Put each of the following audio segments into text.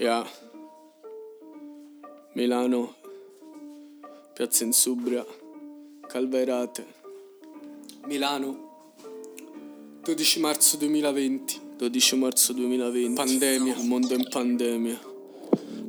Yeah. Milano, Piazza Insubria, Calvairate. Milano, 12 marzo 2020. 12 marzo 2020. Pandemia, mondo in pandemia.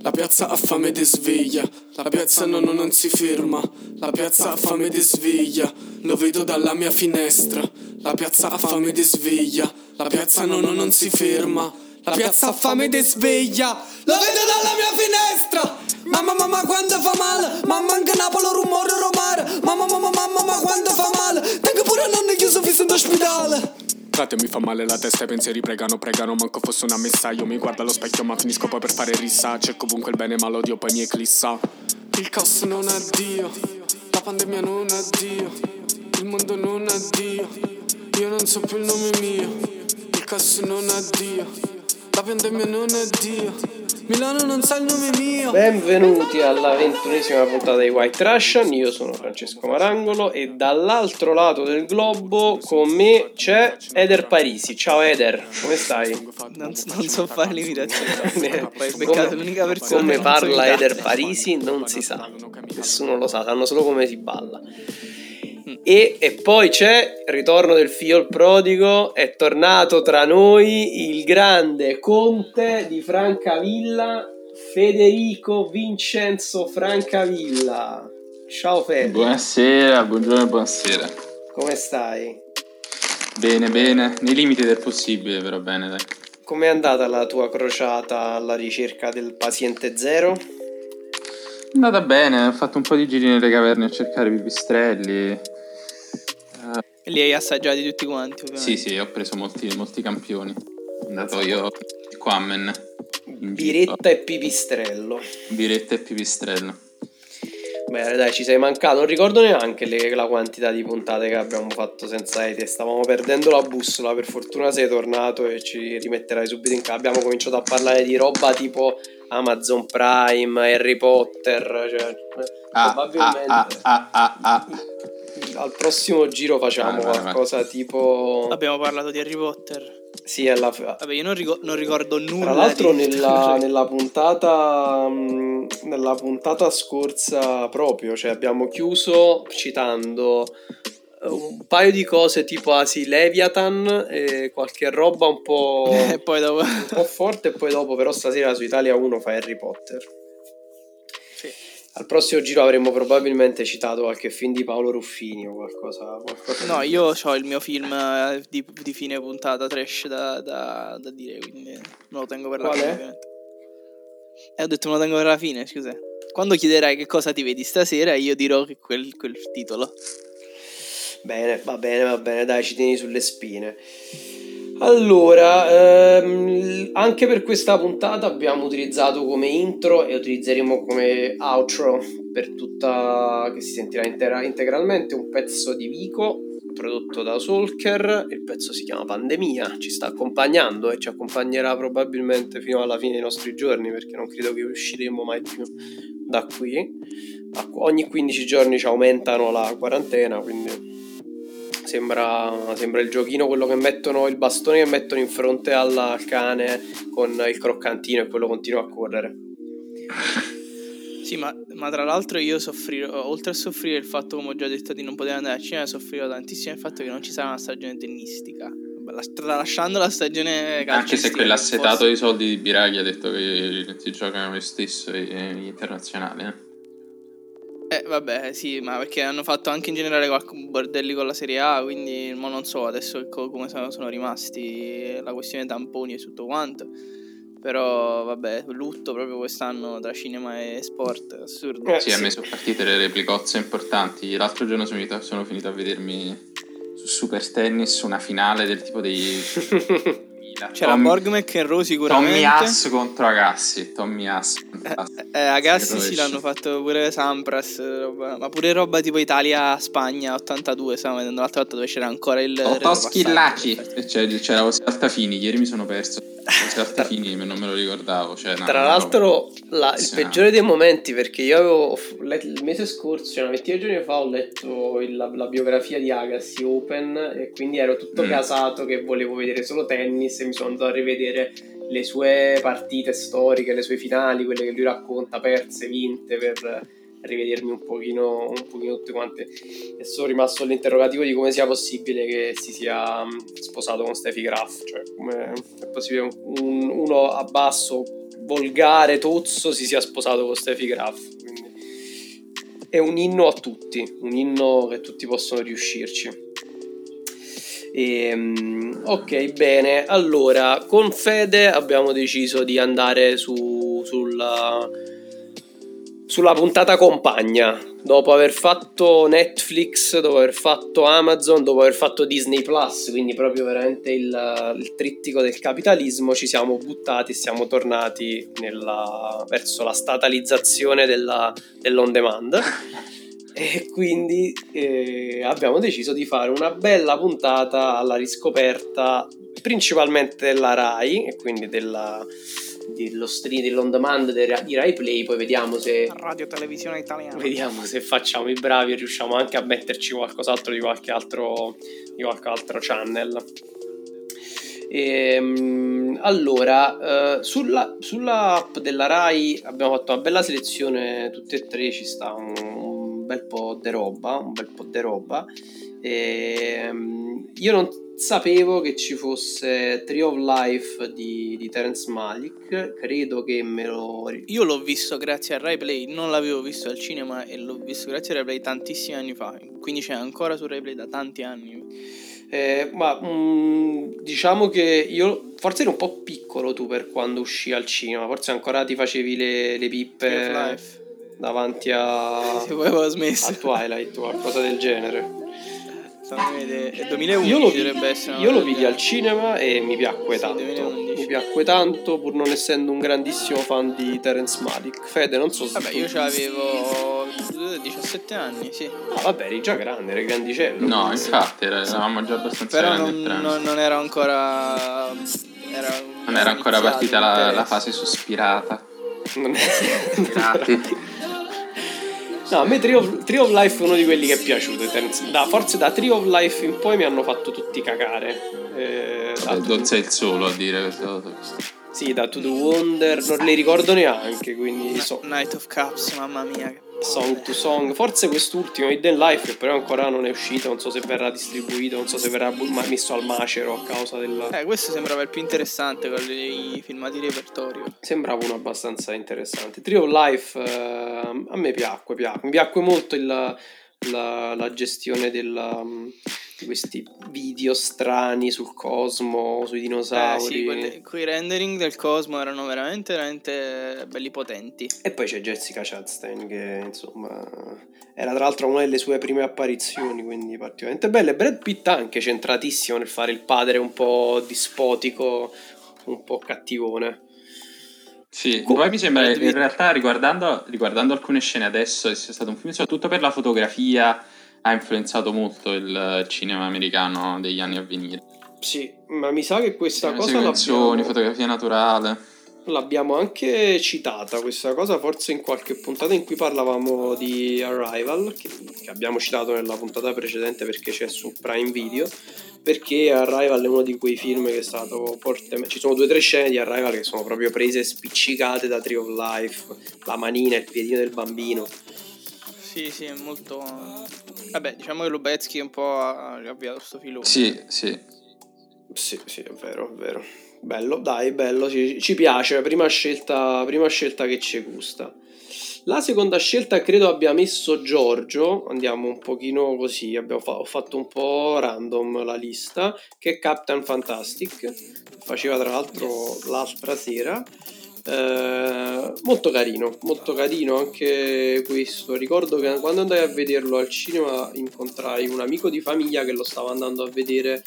La piazza ha fame di sveglia, la piazza no, no, non si ferma, la piazza ha fame di sveglia, lo vedo dalla mia finestra, la piazza ha fame di sveglia, la piazza no, no, non si ferma, la piazza fame di sveglia, lo vedo dalla mia finestra. Mamma mamma quando fa male, mamma anche Napoli rumore romare, mamma mamma mamma ma quando fa male, tengo pure nonno chiuso fisso in ospedale. Frate mi fa male la testa i pensieri pregano, pregano, manco fosse una messa Io mi guardo allo specchio ma finisco poi per fare rissa. Cerco ovunque il bene ma l'odio poi mi eclissa. Il caos non ha Dio, la pandemia non ha Dio. Il mondo non ha Dio, io non so più il nome mio. Il caos non ha Dio, la pandemia non ha Dio Milano non sa il nome mio Benvenuti alla ventunesima puntata di White Russian, io sono Francesco Marangolo e dall'altro lato del globo con me c'è Eder Parisi. Ciao Eder, come stai? Non, non so fare l'imitazione. Poi beccato Come- l'unica persona Come parla. Eder Parisi non si sa, nessuno lo sa, sanno solo come si balla. E, e poi c'è il ritorno del figlio prodigo, è tornato tra noi il grande conte di Francavilla, Federico Vincenzo Francavilla. Ciao Fede, Buonasera, buongiorno e buonasera. come stai? Bene, bene, nei limiti del possibile, però bene, dai. Com'è andata la tua crociata alla ricerca del paziente zero? È andata bene, ho fatto un po' di giri nelle caverne a cercare pipistrelli. E li hai assaggiati tutti quanti, ovviamente. Sì, sì, ho preso molti, molti campioni. Sono andato io qua a Men. in giro. Biretta e pipistrello. Biretta e pipistrello. Bene, dai, ci sei mancato. Non ricordo neanche le- la quantità di puntate che abbiamo fatto senza di te. Stavamo perdendo la bussola. Per fortuna sei tornato e ci rimetterai subito in campo. Abbiamo cominciato a parlare di roba tipo Amazon Prime, Harry Potter. Cioè, Ah, probabilmente ah, ah, ah, ah, ah. al prossimo giro facciamo qualcosa tipo. Abbiamo parlato di Harry Potter. Sì, alla Vabbè, io non, rico- non ricordo nulla. Tra l'altro di- nella, nella puntata nella puntata scorsa proprio, cioè abbiamo chiuso citando un paio di cose tipo Asi Leviathan e qualche roba un po', un po' forte e poi dopo però stasera su Italia 1 fa Harry Potter. Sì. Al prossimo giro avremmo probabilmente citato qualche film di Paolo Ruffini o qualcosa. qualcosa No, io ho il mio film eh, di, di fine puntata trash da, da- da dire, quindi me lo tengo per la Qual fine. è? ovviamente. E ho detto me lo tengo per la fine, scusa. Quando chiederai che cosa ti vedi stasera, io dirò che quel, quel titolo. Bene, va bene, va bene, dai, ci tieni sulle spine. Allora, ehm, anche per questa puntata abbiamo utilizzato come intro e utilizzeremo come outro per tutta, che si sentirà intera- integralmente, un pezzo di Vico prodotto da Solker. Il pezzo si chiama Pandemia, ci sta accompagnando e ci accompagnerà probabilmente fino alla fine dei nostri giorni perché non credo che usciremo mai più da qui. Ogni 15 giorni ci aumentano la quarantena, quindi Sembra, sembra il giochino quello che mettono il bastone che mettono in fronte al cane con il croccantino e quello continua a correre. Sì, ma, ma tra l'altro io soffrirò, oltre a soffrire il fatto, come ho già detto, di non poter andare al cinema, soffrirò tantissimo il fatto che non ci sarà una stagione tennistica. Tralasciando la stagione Anche calcistica, se quell'assetato forse- di soldi di Biraghi ha detto che si giocano lo stesso gli internazionali. Eh? Eh, vabbè, sì, ma perché hanno fatto anche in generale qualche bordelli con la Serie A, quindi ma non so adesso co- come sono, sono rimasti la questione tamponi e tutto quanto. Però, vabbè, lutto proprio quest'anno tra cinema e sport, assurdo. Eh, Sì, a sì. me sono partite le replicozze importanti. L'altro giorno sono finito, sono finito a vedermi su Super Tennis una finale del tipo dei... C'era Tom- Borg McEnroe sicuramente. Tommy Haas contro Agassi. Tommy Haas. fantastico. Eh, Agassi sì, l'hanno fatto pure Sampras, roba- ma pure roba tipo Italia-Spagna 82, stavo vedendo l'altra volta dove c'era ancora il... E c'è- C'era José Altafini. Ieri mi sono perso. José Altafini, non me lo ricordavo. Cioè, no, Tra no, l'altro, la- il Sì. peggiore dei momenti, perché io avevo letto il mese scorso, cioè una ventina di giorni fa, ho letto il- la, la biografia di Agassi Open e quindi ero tutto Mm. casato che volevo vedere solo tennis e mi sono andato a rivedere le sue partite storiche, le sue finali, quelle che lui racconta, perse, vinte, per rivedermi un pochino, un pochino tutte quante e sono rimasto all'interrogativo di come sia possibile che si sia mm, sposato con Steffi Graf, cioè come è possibile un, uno a basso, volgare, tozzo si sia sposato con Steffi Graf, quindi è un inno a tutti, un inno che tutti possono riuscirci. E, um, ok, bene. Allora, con Fede abbiamo deciso di andare su, sulla, sulla puntata compagna. Dopo aver fatto Netflix, dopo aver fatto Amazon, dopo aver fatto Disney Plus, quindi proprio veramente il, il trittico del capitalismo, ci siamo buttati, siamo tornati nella, verso la statalizzazione della, dell'on demand. E quindi eh, abbiamo deciso di fare una bella puntata alla riscoperta principalmente della RAI e quindi della, dello stream, dell'on demand di Rai Play, poi vediamo se... Radio Televisione Italiana. Vediamo se facciamo i bravi e riusciamo anche a metterci qualcos'altro di qualche altro, di qualche altro channel. E, ehm, allora, uh, sulla, sulla app della Rai abbiamo fatto una bella selezione, tutte e tre ci sta un, bel po' di roba, un bel po' di roba. E, um, io non sapevo che ci fosse Tree of Life di, di Terence Malik, credo che me lo... Io l'ho visto grazie a Rai Play, non l'avevo visto al cinema e l'ho visto grazie a Rai Play tantissimi anni fa, quindi c'è ancora su Rai Play da tanti anni. Eh, ma mm, diciamo che io forse eri un po' piccolo tu per quando uscì al cinema, forse ancora ti facevi le, le pippe davanti a, a Twilight o qualcosa del genere. È 2011 io lo, dovrebbe essere. Io lo vidi al cinema e mi piacque Sì, tanto. 2011. Mi piacque tanto pur non essendo un grandissimo fan di Terence Malick. Fede, non so se Vabbè, io avevo 17 anni, sì. Ah, vabbè, eri già grande, eri grandicello. No, infatti, era- eravamo già abbastanza Però grandi non, entrambi. non- non era ancora. Era, Non era ancora partita la, la fase sospirata. Non è- Pirati. No, a me Tree of, Tree of Life è uno di quelli che è piaciuto. Terence- Da, forse da Tree of Life in poi mi hanno fatto tutti cagare. Eh, Vabbè, Non sei il solo a dire questa cosa. Sì, da To The Wonder, non li ricordo neanche, quindi so, Night of Cups, mamma mia. Song to Song. Forse quest'ultimo, Hidden Life, che però ancora non è uscito, non so se verrà distribuito, non so se verrà messo al macero a causa del... Eh, questo sembrava il più interessante con i filmati di repertorio. Sembrava uno abbastanza interessante. Tree of Life eh, a me piacque, piacque. Mi piacque molto il- la, la gestione della, di questi video strani sul cosmo, sui Eh dinosauri. sì, quelli- quei rendering del cosmo erano veramente, veramente belli potenti. E poi c'è Jessica Chastain che insomma era tra l'altro una delle sue prime apparizioni, quindi particolarmente bella. E Brad Pitt anche centratissimo nel fare il padre un po' dispotico, un po' cattivone. Sì, Co- poi mi sembra in realtà riguardando, riguardando alcune scene adesso sia stato un film, soprattutto per la fotografia, ha influenzato molto il cinema americano degli anni a venire. Sì, ma mi sa che questa Le cosa l'abbiamo, fotografia naturale. l'abbiamo anche citata, questa cosa forse in qualche puntata in cui parlavamo di Arrival, che, che abbiamo citato nella puntata precedente perché c'è su Prime Video, perché Arrival è uno di quei film che è stato fortemente... Ci sono due o tre scene di Arrival che sono proprio prese spiccicate da Tree of Life, la manina, il piedino del bambino. Sì, sì, è molto... Vabbè, diciamo che Lubezki un po' ha avviato sto filone. Sì, sì. Sì, sì, è vero, è vero. Bello, dai, bello, ci, ci piace, prima scelta, prima scelta che ci gusta. La seconda scelta credo abbia messo Giorgio, andiamo un pochino così, abbiamo fa- ho fatto un po' random la lista, che è Captain Fantastic, faceva tra l'altro l'altra sera. Eh, molto carino, molto carino anche questo. Ricordo che quando andai a vederlo al cinema incontrai un amico di famiglia che lo stava andando a vedere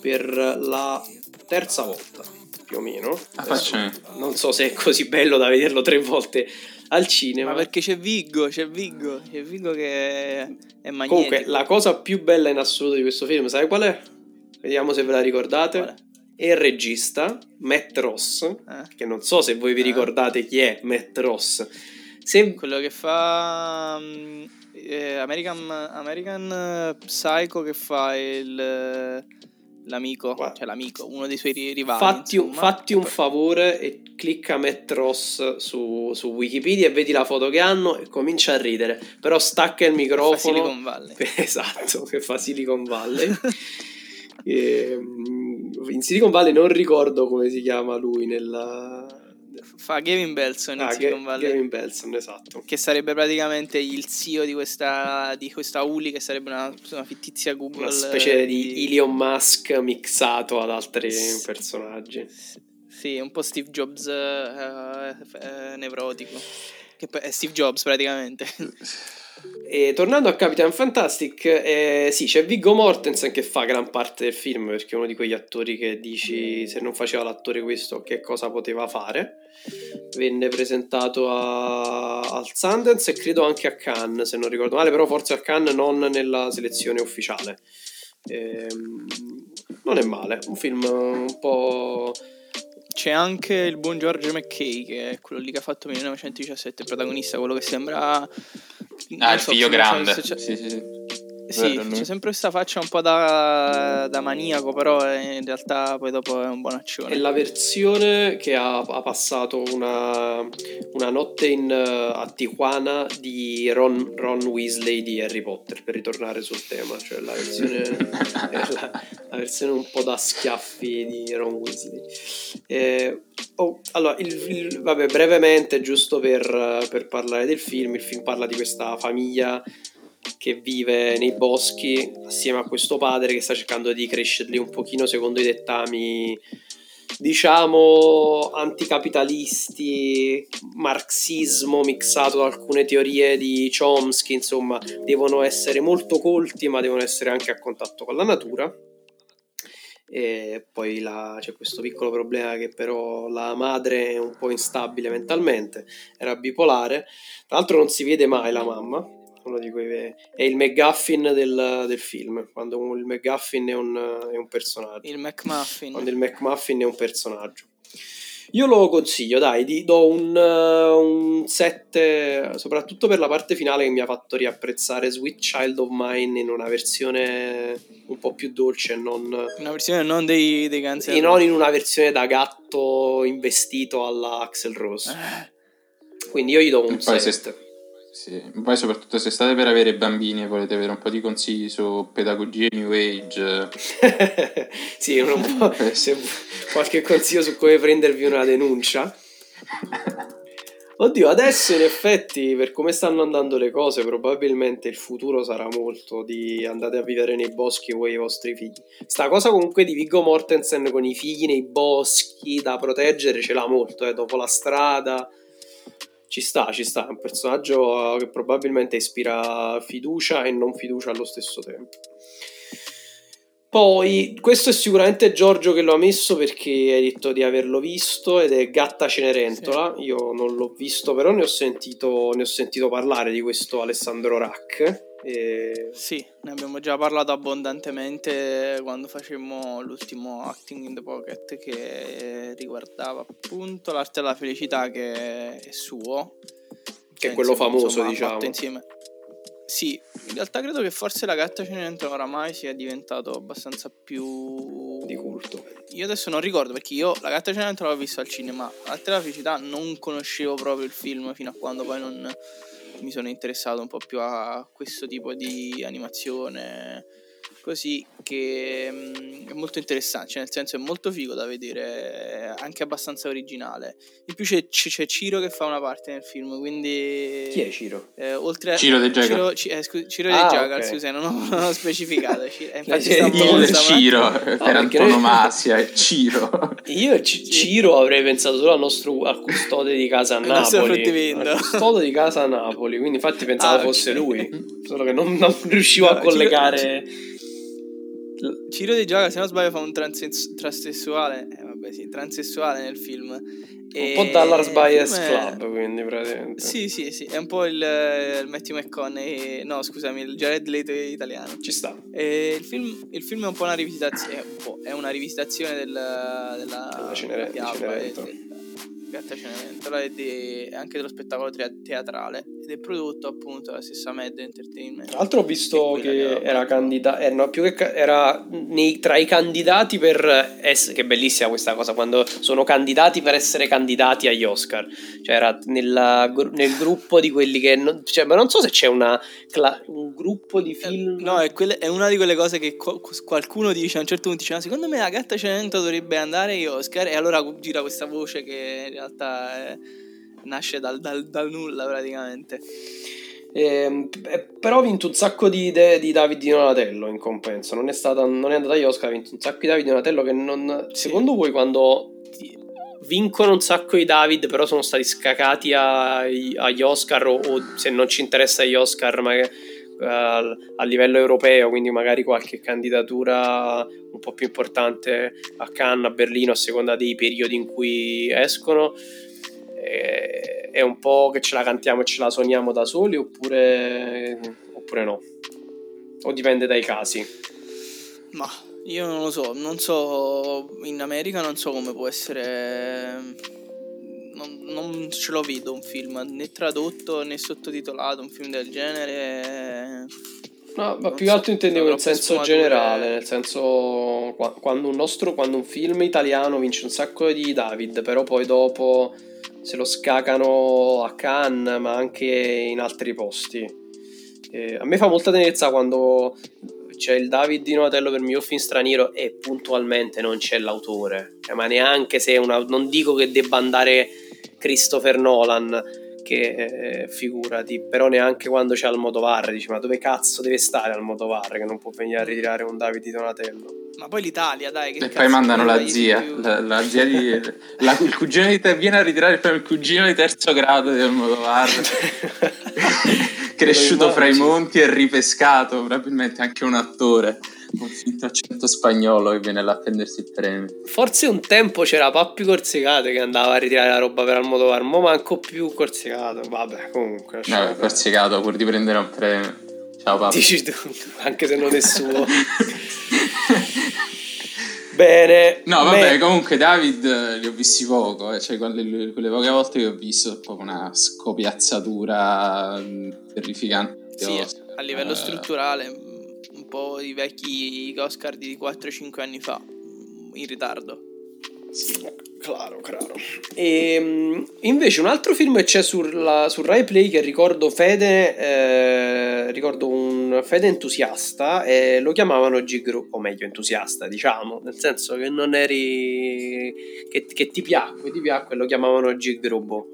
per la terza volta, più o meno. Ah, Adesso faccio- non so se è così bello da vederlo tre volte al cinema. Ma perché c'è Viggo, c'è Viggo, c'è Viggo che è magnetico. Comunque, la cosa più bella in assoluto di questo film, sai qual è? Vediamo se ve la ricordate. Qual È il regista Matt Ross, Eh, che non so se voi vi Eh. ricordate chi è Matt Ross. Se quello che fa mm, eh, American, American eh, Psycho che fa il, l'amico, Guarda. cioè l'amico, uno dei suoi ri- rivali. Fatti, insomma. fatti un favore e clicca Matt Ross su, su Wikipedia e vedi la foto che hanno e comincia a ridere. Però stacca il Fa microfono. Silicon Valley. Esatto, che fa Silicon Valley. Ehm, in Silicon Valley non ricordo come si chiama lui nella... Fa Gavin Belson in Ah, Silicon Valley. Gavin Belson, esatto. Che sarebbe praticamente il CEO di questa, di questa Uli, che sarebbe una, una fittizia Google. Una specie eh, di Elon Musk mixato ad altri S- personaggi. Sì, un po' Steve Jobs eh, eh, nevrotico. Che è Steve Jobs praticamente. E tornando a Capitan Fantastic, eh, sì, c'è Viggo Mortensen che fa gran parte del film perché è uno di quegli attori che dici se non faceva l'attore questo che cosa poteva fare. Venne presentato a- al Sundance e credo anche a Cannes, se non ricordo male, però forse a Cannes non nella selezione ufficiale. Ehm, non è male, un film un po'... C'è anche il buon George McKay, che è quello lì che ha fatto 1917, il protagonista, quello che sembra... Ah, il so, figlio grande. Sì, sì, sì. Sì, c'è sempre questa faccia un po' da, da maniaco, però eh, in realtà poi dopo è un buonaccione. È la versione che ha, ha passato una, una notte in, eh, a Tijuana di Ron, Ron Weasley di Harry Potter, per ritornare sul tema, cioè la versione, la, la versione un po' da schiaffi di Ron Weasley. Eh, oh, allora, il, il- vabbè, brevemente, giusto per, per parlare del film, il film parla di questa famiglia che vive nei boschi assieme a questo padre che sta cercando di crescerli un pochino secondo i dettami diciamo anticapitalisti, marxismo mixato da alcune teorie di Chomsky, insomma, devono essere molto colti, ma devono essere anche a contatto con la natura. E poi la- c'è questo piccolo problema che però la madre è un po' instabile mentalmente, era bipolare. Tra l'altro non si vede mai la mamma, uno di quei è il McGuffin del, del film, quando il McGuffin è un, è un personaggio Il McMuffin. quando il McMuffin è un personaggio. Io lo consiglio, dai, ti do un, uh, un 7, soprattutto per la parte finale che mi ha fatto riapprezzare Sweet Child of Mine in una versione un po' più dolce e non, Una versione non dei, dei Guns e non in una versione da gatto investito alla Axel Rose. Eh, Quindi io gli do un E poi se 7. Sì, poi soprattutto se state per avere bambini e volete avere un po' di consigli su pedagogia New Age, sì, un po', se qualche consiglio su come prendervi una denuncia. Oddio, adesso in effetti, per come stanno andando le cose, probabilmente il futuro sarà molto di andate a vivere nei boschi voi e i vostri figli. Sta cosa comunque di Viggo Mortensen con i figli nei boschi da proteggere ce l'ha molto, eh, dopo la strada. Ci sta, ci sta, è un personaggio che probabilmente ispira fiducia e non fiducia allo stesso tempo. Poi, questo è sicuramente Giorgio che lo ha messo perché hai detto di averlo visto ed è Gatta Cenerentola. Io non l'ho visto, però ne ho sentito, ne ho sentito parlare di questo Alessandro Rack. E... Sì, ne abbiamo già parlato abbondantemente quando facemmo l'ultimo Acting in the Pocket che riguardava appunto l'arte della felicità che è suo. Che è quello famoso, insomma, diciamo. Insieme. Sì, in realtà credo che forse la gatta Cenerentola oramai sia diventato abbastanza più Di culto. Io adesso non ricordo perché io la gatta Cenerentola l'ho visto al cinema. L'arte della felicità non conoscevo proprio il film fino a quando poi non mi sono interessato un po' più a questo tipo di animazione così che mm, è molto interessante, cioè nel senso è molto figo da vedere, è anche abbastanza originale. In più c'è, c'è Ciro che fa una parte nel film, quindi Chi è Ciro? eh, oltre a Ciro De Jagal. Ciro, Ci- eh, scu- Ciro Ah, De Jagal, ok. scusa, non ho, non ho specificato. Ci- eh, infatti sta il apposta, il ma- Ciro per perché noi- antonomasia, è Ciro. Io C- Ciro avrei pensato solo al nostro al custode di casa a Napoli. Al custode di casa a Napoli, quindi infatti pensavo Ah, fosse ok. lui. Solo che non, non riuscivo No, a collegare. Ciro De Gioca, se non sbaglio, fa un transes- transessuale. Eh, vabbè, sì, transessuale nel film. Un po' Dallas Bias è- Club, quindi praticamente. Sì, sì, sì, è un po' il, il Matthew McConaughey, no scusami, il Jared Leto italiano. Ci sta. E il, film, il film è un po' una rivisitazione, è, un è una rivisitazione del, della Della Cenerentola. Gatta Cenerentola e di- anche dello spettacolo trea- teatrale. Ed è prodotto appunto dalla stessa Mad Entertainment. Tra l'altro ho visto Che che era candidato, eh, no, più che ca- era nei- tra i candidati per essere, che bellissima questa cosa, quando sono candidati per essere candidati agli Oscar, cioè era nella nel gruppo di quelli che, non, cioè, ma non so se c'è una, un gruppo di film... Eh, No, è, quelle- è una di quelle cose che co- qualcuno dice a un certo punto: dice, "Ma secondo me la gatta Cenerentola dovrebbe andare agli Oscar. E allora gira questa voce che realtà è- nasce dal, dal- dal nulla praticamente. Ehm, eh, però ha vinto un sacco di idee di David Di Donatello in compenso. Non è, stata, non è andata agli Oscar, ha vinto un sacco di David Di Donatello. Che non. Secondo voi, quando vincono un sacco di David, però sono stati scacati agli Oscar, o, o se non ci interessa agli Oscar, ma che, eh, a livello europeo, quindi magari qualche candidatura un po' più importante a Cannes, a Berlino, a seconda dei periodi in cui escono eh, è un po' che ce la cantiamo e ce la suoniamo da soli oppure, oppure no? O dipende dai casi? Ma io non lo so, non so, in America non so come può essere... Non, non ce lo vedo un film né tradotto né sottotitolato, un film del genere. No, ma Non più che so, altro intendevo in troppe senso sfumature. generale, nel senso qua- quando un nostro, quando un film italiano vince un sacco di David, però poi dopo se lo scacano a Cannes, ma anche in altri posti. Eh, a me fa molta tenerezza quando c'è il David di Donatello per mio film straniero e puntualmente non c'è l'autore. Cioè, ma neanche se una. Non dico che debba andare Christopher Nolan, che eh, figurati, però neanche quando c'è Almodovar, dici ma dove cazzo deve stare Almodovar che non può venire a ritirare un David di Donatello? Ma poi l'Italia, dai, che E cazzo poi mandano la zia, la, la zia di... la- il cugino di te viene a ritirare il cugino di terzo grado di Almodovar. Cresciuto fra i monti e ripescato, probabilmente anche un attore. Un finto accento spagnolo che viene là a prendersi il premio. Forse un tempo c'era Pappi Corsicate che andava a ritirare la roba per Almodovar, ma manco più Corsicato. Vabbè, comunque. No, perdere. corsicato pur di prendere un premio. Ciao papà. Dici tu, anche se non è suo. Bene. No, vabbè, me- comunque David eh, li ho visti poco, eh, cioè quelle, quelle poche volte che ho visto è proprio una scopiazzatura mm, terrificante. Sì, a livello Eh, strutturale, po' i vecchi Oscar di 4-5 anni fa, in ritardo. Claro, claro. E, invece un altro film che c'è sulla, su Rai Play che ricordo Fede, eh, ricordo un Fede entusiasta e lo chiamavano G-Group, o meglio entusiasta diciamo, nel senso che non eri, che, che ti piacque, ti piacque e lo chiamavano G-Group.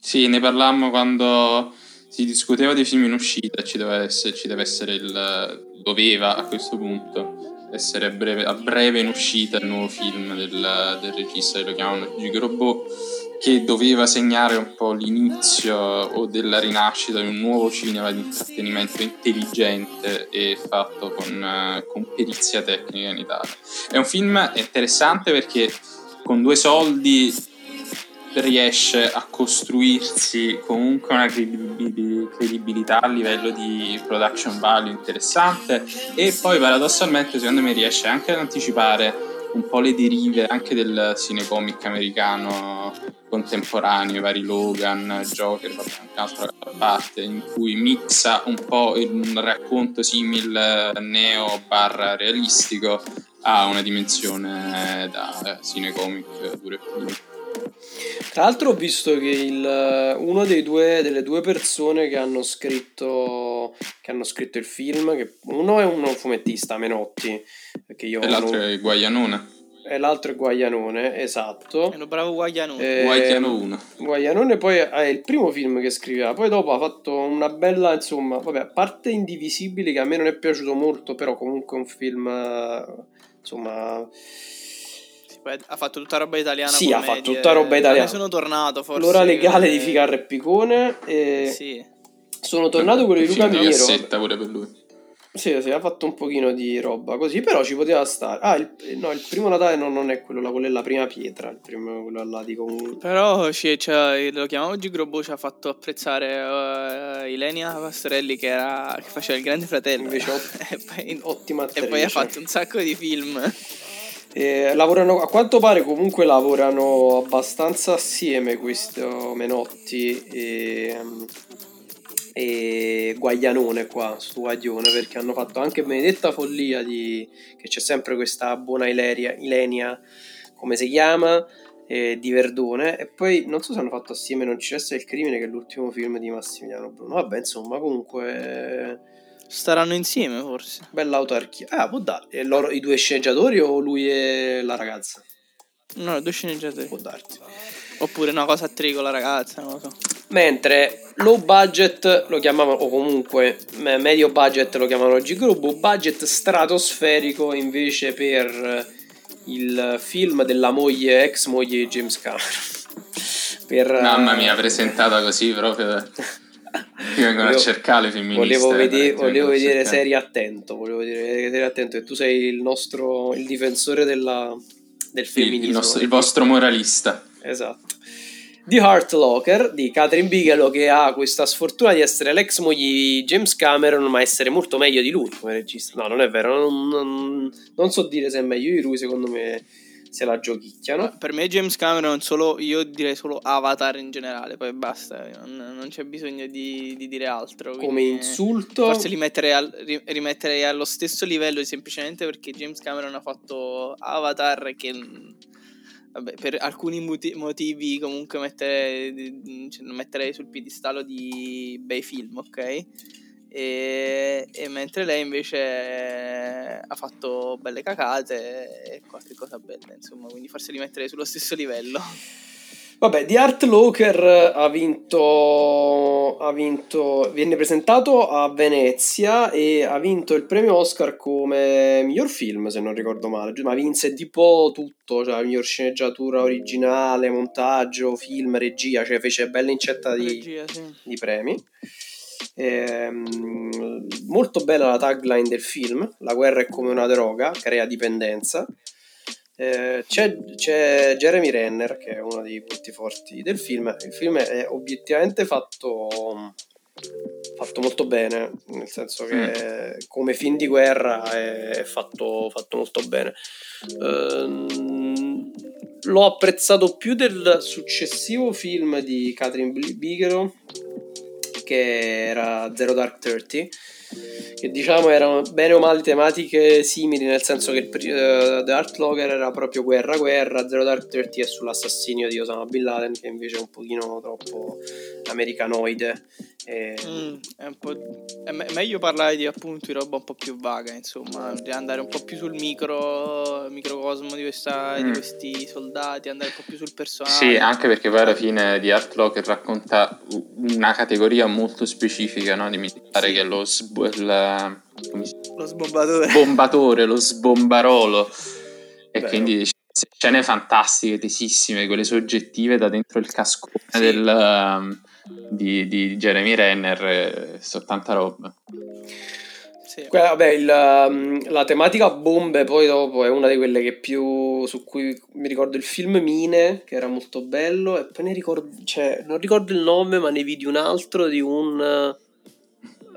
Sì, ne parlammo quando si discuteva dei film in uscita, ci deve essere, ci deve essere il... doveva a questo punto essere a breve, a breve in uscita il nuovo film del, del regista che lo chiamano Gigo Robot che doveva segnare un po' l'inizio o della rinascita di un nuovo cinema di intrattenimento intelligente e fatto con, eh, con perizia tecnica in Italia. È un film interessante perché con due soldi riesce a costruirsi comunque una credibil- credibilità a livello di production value interessante e poi paradossalmente secondo me riesce anche ad anticipare un po' le derive anche del cinecomic americano contemporaneo, vari Logan, Joker, vabbè, anche altro a parte, in cui mixa un po' un racconto simile neo barra realistico a una dimensione da eh, cinecomic pure più Tra l'altro ho visto che il, uno dei due, delle due persone che hanno scritto che hanno scritto il film, che uno è un fumettista, Menotti, che io e l'altro non- è Guaglianone. e l'altro è Guaglianone, esatto. È un bravo Guagliano. Eh, Guagliano 1. Guaglianone poi è il primo film che scriveva, poi dopo ha fatto una bella, insomma, vabbè, a parte Indivisibili che a me non è piaciuto molto, però comunque è un film, eh, insomma, poi ha fatto tutta roba italiana. Sì, ha fatto tutta roba italiana. Sono tornato forse. l'ora legale di Ficarra e Piccone e Sì. sono tornato quello di Luca Miero. cassetta pure per lui. Sì, sì, ha fatto un pochino di roba così, però ci poteva stare. Ah, il, no, il primo Natale no, non è quello là, quello è la prima pietra, il primo quello là di con... Però ci- cioè, lo chiamavo Gigrobo, ci ha fatto apprezzare eh, Ilenia Pastorelli che, era, che faceva il grande fratello. Invece ot- e, poi, ottima e attrice. poi ha fatto un sacco di film. E lavorano, a quanto pare comunque lavorano abbastanza assieme questo Menotti e, e Guaglianone qua su Guaglione perché hanno fatto anche Benedetta Follia di, che c'è sempre questa buona Ileria, Ilenia come si chiama eh, di Verdone. E poi non so se hanno fatto assieme Non ci resta il crimine che è l'ultimo film di Massimiliano Bruno. Vabbè insomma comunque Staranno insieme forse. bella autarchia ah può dare E loro, i due sceneggiatori o lui e la ragazza No, due sceneggiatori. può darti Oppure una cosa a tre con la ragazza, non lo so. mentre low budget lo chiamavano o comunque me- medio budget lo chiamavano oggi gruppo budget stratosferico invece per il film della moglie ex moglie di James Cameron per, Mamma eh, mia, presentata così proprio. Mi vengono Volevo- a cercare le femministe. Volevo, vede- volevo vedere serie attento. Volevo vedere serie attento. E tu sei il nostro il difensore della, del femminismo. il nostro- il vostro moralista. Esatto. The Heart Locker di Catherine Bigelow che ha questa sfortuna di essere l'ex moglie di James Cameron ma essere molto meglio di lui come regista. No, non è vero, non, non- non so dire se è meglio di lui, secondo me se la giochicchiano. Per me James Cameron solo, io direi solo Avatar in generale, poi basta, non, non c'è bisogno di, di dire altro. Come insulto Forse li metterei, al- ri- rimetterei allo stesso livello semplicemente perché James Cameron ha fatto Avatar che mm, vabbè, per alcuni moti- motivi comunque metterei, cioè, metterei sul piedistallo di bei film, ok? E, e mentre lei invece ha fatto belle cacate e qualche cosa bella, insomma, quindi forse li metterei sullo stesso livello. Vabbè, The Art Locker ha vinto, ha vinto, viene presentato a Venezia e ha vinto il premio Oscar come miglior film, se non ricordo male, ma vinse tipo tutto, cioè miglior sceneggiatura originale, montaggio, film, regia, cioè fece bella incetta di, Regia, sì. di premi. Ehm, molto bella la tagline del film, la guerra è come una droga, crea dipendenza. Eh, c'è, c'è Jeremy Renner che è uno dei punti forti del film. Il film è obiettivamente fatto, fatto molto bene, nel senso che come film di guerra è, fatto, fatto molto bene. Ehm, l'ho apprezzato più del successivo film di Catherine Bigelow che era Zero Dark Thirty che diciamo erano bene o male tematiche simili nel senso che il eh, The Art Logger era proprio guerra guerra Zero Dark Thirty è sull'assassinio di Osama Bin Laden che invece è un pochino troppo americanoide e- Mm, è un po'... è me- meglio parlare di appunto di roba un po' più vaga, insomma, di andare un po' più sul micro microcosmo di, questa, di Mm. questi soldati, andare un po' più sul personale. Sì, anche perché poi alla fine di Art Locker racconta una categoria molto specifica no, di militare che è lo sb- si- Lo sbombatore. bombatore, lo sbombarolo. E Vero. quindi scene fantastiche, tesissime, quelle soggettive da dentro il cascone Sì. del, um, di, di Jeremy Renner, so tanta roba. Sì. Quella- vabbè, il, um, la tematica bombe poi dopo è una di quelle che più su cui mi ricordo il film Mine che era molto bello e poi ne ricordo cioè non ricordo il nome ma ne vidi un altro di un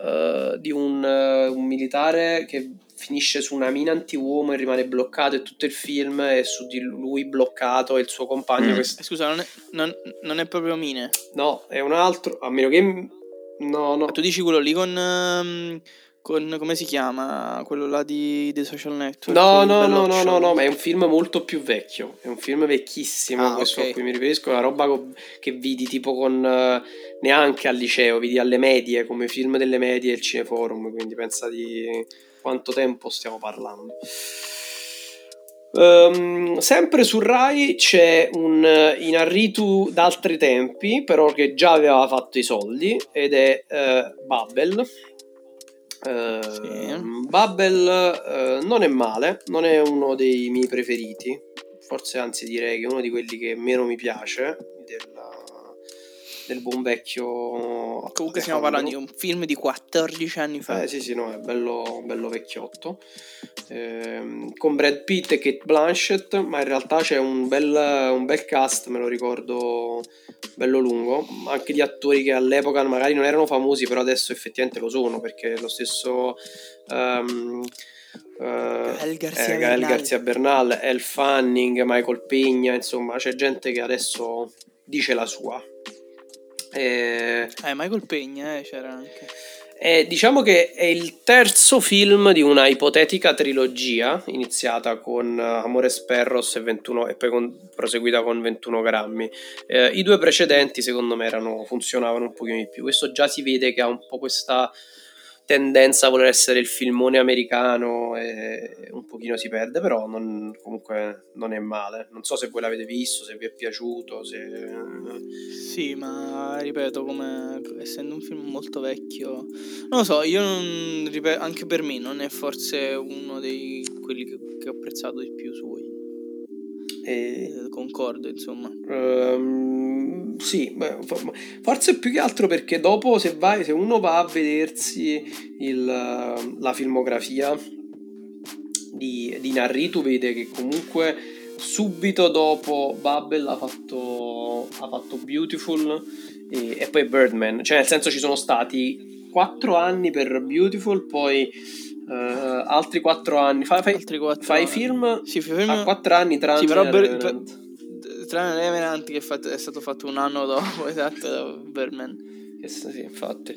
eh, di un, eh, un militare che finisce su una mina anti-uomo e rimane bloccato e tutto il film è su di lui bloccato e il suo compagno Mm. questo- Eh, Scusa, non è, non- non è proprio Mine. no è un altro a meno che no no Ma tu dici quello lì con, ehm, con come si chiama? Quello là di The Social Network. No, no, no, no, no, no, ma è un film molto più vecchio. È un film vecchissimo. Ah, questo ok. a cui mi riferisco. È una roba co- che vidi tipo con eh, neanche al liceo, vidi alle medie come film delle medie e il cineforum. Quindi pensa di quanto tempo stiamo parlando. Ehm, sempre su Rai c'è un eh, Inarritu d'altri tempi, però che già aveva fatto i soldi, ed è eh, Babel. Sì. Babel eh, non è male, non è uno dei miei preferiti, forse anzi direi che è uno di quelli che meno mi piace della- del buon vecchio. Comunque stiamo parlando di un film di 14 anni fa. Eh sì, sì, no, è bello, bello vecchiotto. Ehm, con Brad Pitt e Kate Blanchett, ma in realtà c'è un bel, un bel cast, me lo ricordo, bello lungo, anche di attori che all'epoca magari non erano famosi, però adesso effettivamente lo sono, perché lo stesso... eh, Gael Garcia eh, Gael Bernal. Bernal, El Fanning, Michael Pegna, insomma c'è gente che adesso dice la sua. Eh, Eh, Michael Pegna, eh, c'era anche. è- diciamo che è il terzo film di una ipotetica trilogia iniziata con eh, Amores Perros e, 21 e poi con- proseguita con 21 grammi. Eh, I due precedenti secondo me erano, funzionavano un pochino di più. Questo già si vede che ha un po' questa tendenza a voler essere il filmone americano e un pochino si perde, però non- comunque non è male. Non so se voi l'avete visto, se vi è piaciuto, se... Sì, ma ripeto, come essendo un film molto vecchio, non lo so, io non, ripeto, anche per me non è forse uno dei quelli che, che ho apprezzato di più suoi. E- concordo, insomma. Ehm, sì, beh, fo- forse più che altro perché dopo se, vai, se uno va a vedersi il, la filmografia di, di Narritu vede che comunque subito dopo Babel ha fatto, ha fatto Beautiful e, e poi Birdman, cioè nel senso ci sono stati quattro anni per Beautiful, poi eh, altri quattro anni, fai, fai, Altri quattro fai anni. film Sì, film... a quattro anni tranne Sì, però Ber- tranne Revenant che è, fatto- è stato fatto un anno dopo, esatto, da Birdman. Sì, infatti.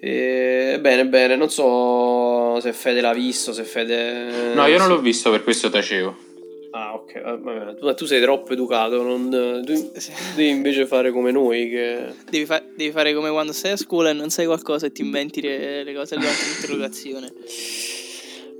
Eh, bene, bene, non so se Fede l'ha visto, se Fede... No, io non l'ho visto, per questo tacevo. Ah, ok, va bene. Tu, sei troppo educato, non, tu devi invece fare come noi che... Devi, fa- devi fare come quando sei a scuola e non sai qualcosa e ti inventi le, le cose durante l'interrogazione.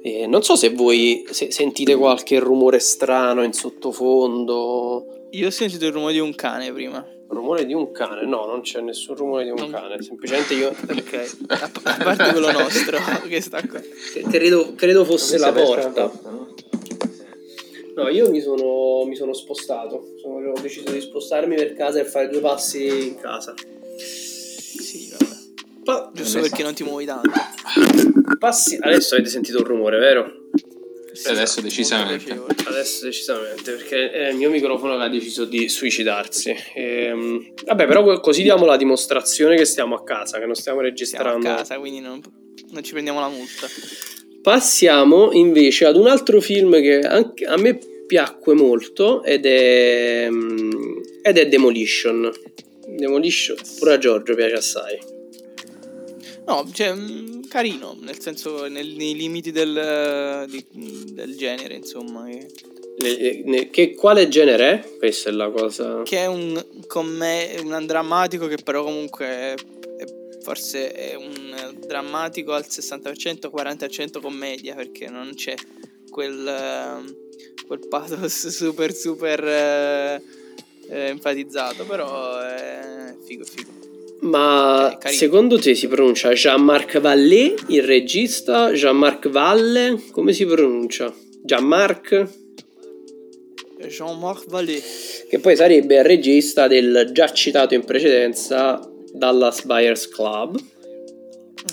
Eh, non so se voi se sentite qualche rumore strano in sottofondo. Io ho sentito il rumore di un cane prima. Rumore di un cane? No, non c'è nessun rumore di un Non- cane. Semplicemente io Ok, a, a parte quello nostro che sta qua. credo, credo fosse la porta. no? No, io mi sono, mi sono spostato. Sono- ho deciso di spostarmi per casa e fare due passi in casa. Sì, vabbè. Pa- Giusto perché non ti muovi tanto. passi. Adesso avete sentito il rumore, vero? adesso decisamente. Adesso decisamente, perché è il mio microfono che ha deciso di suicidarsi. Ehm, vabbè, però così diamo la dimostrazione che stiamo a casa, che non stiamo Siamo a registrando. casa, quindi non, non ci prendiamo la multa. Passiamo invece ad un altro film che a me piacque molto ed è, mm, ed è Demolition. Demolition, pure a Giorgio piace assai. No, cioè, mm, carino, nel senso, nel- nei limiti del, di- del genere, insomma. Che, Ne- ne- che, quale genere è? Questa è la cosa. che è un, comme- un drammatico che però comunque forse è un drammatico al 60%, 40% commedia, perché non c'è quel, ehm, quel pathos super, super eh, eh, enfatizzato, però è figo, figo. Ma Eh, secondo te si pronuncia Jean-Marc Vallée, il regista? Jean-Marc Valle? Come si pronuncia? Jean-Marc? Jean-Marc Vallée. Che poi sarebbe il regista del già citato in precedenza Dallas Buyers Club.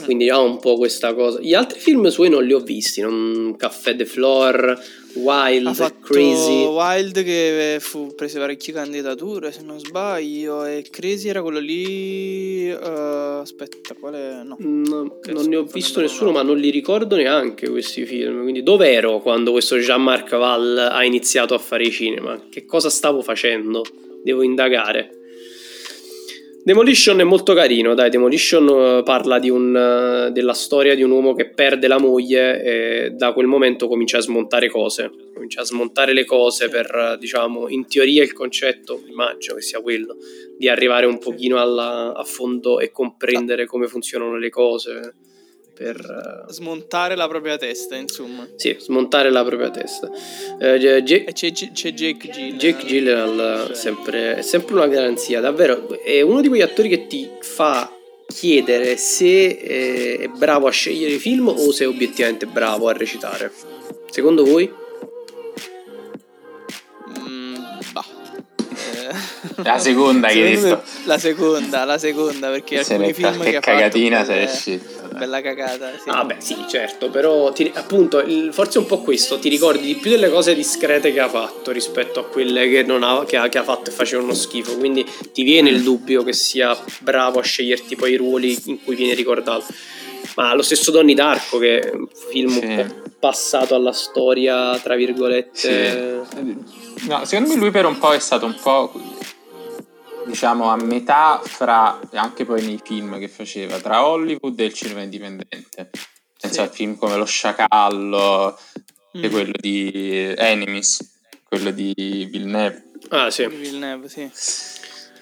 Quindi ha un po' questa cosa. Gli altri film suoi non li ho visti. Non... Café de Flor, Wild, Crazy. Wild che fu prese parecchie candidature se non sbaglio e Crazy era quello lì eh, aspetta quale no No, non ne ho sto visto nessuno, ma non li ricordo neanche questi film. Quindi, dov'ero quando questo Jean-Marc Val ha iniziato a fare i cinema? Che cosa stavo facendo? Devo indagare. Demolition è molto carino, dai. Demolition eh, parla di un, eh, della storia di un uomo che perde la moglie e da quel momento comincia a smontare cose. Comincia a smontare le cose per, eh, diciamo, in teoria il concetto, immagino che sia quello, di arrivare un pochino alla- a fondo e comprendere come funzionano le cose per eh, smontare la propria testa insomma sì, smontare la propria testa. Eh, J- c'è, c'è Jake Gyllenhaal Jake Gyllenhaal Cioè, sempre- è sempre una garanzia, davvero. È uno di quegli attori che ti fa chiedere se eh, è bravo a scegliere i film o se è obiettivamente bravo a recitare. Secondo voi? La seconda che hai detto. la seconda la seconda perché Se alcuni ne film che che ha fatto cagatina sei uscita, bella cagata sì. Ah, beh, sì, certo, però ti- appunto, il- forse è un po' questo, ti ricordi di più delle cose discrete che ha fatto rispetto a quelle che, non ha, che, ha, che ha fatto e facevano schifo, quindi ti viene il dubbio che sia bravo a sceglierti poi i ruoli in cui viene ricordato. Ma lo stesso Donnie Darko, che è un film Sì. un po' passato alla storia, tra virgolette. Sì. No, secondo me lui per un po' è stato un po' diciamo a metà fra anche poi nei film che faceva tra Hollywood e il cinema indipendente. Penso Sì. a film come Lo Sciacallo, e Mm. quello di Enemies, quello di Villeneuve. Ah, sì. Villeneuve, sì.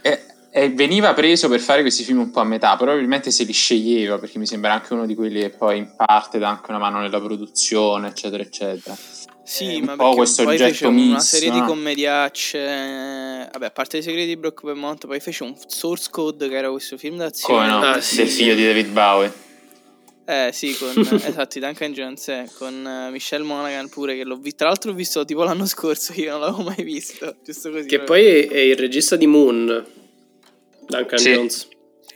E, e veniva preso per fare questi film un po' a metà, probabilmente se li sceglieva perché mi sembra anche uno di quelli che poi in parte dà anche una mano nella produzione, eccetera, eccetera. Sì, un ma po' perché questo poi oggetto fece una serie di no? commediacce. eh, Vabbè, a parte i segreti di Brock Vermont, poi fece un Source Code che era questo film d'azione. Come no? Ah, sì, Del figlio di David Bowie. Eh sì, con esatto, Duncan Jones, eh, con eh, Michelle Monaghan pure che l'ho visto. Tra l'altro l'ho visto tipo l'anno scorso, io non l'avevo mai visto. Giusto così. Che poi è, è il regista di Moon, Duncan Sì. Jones.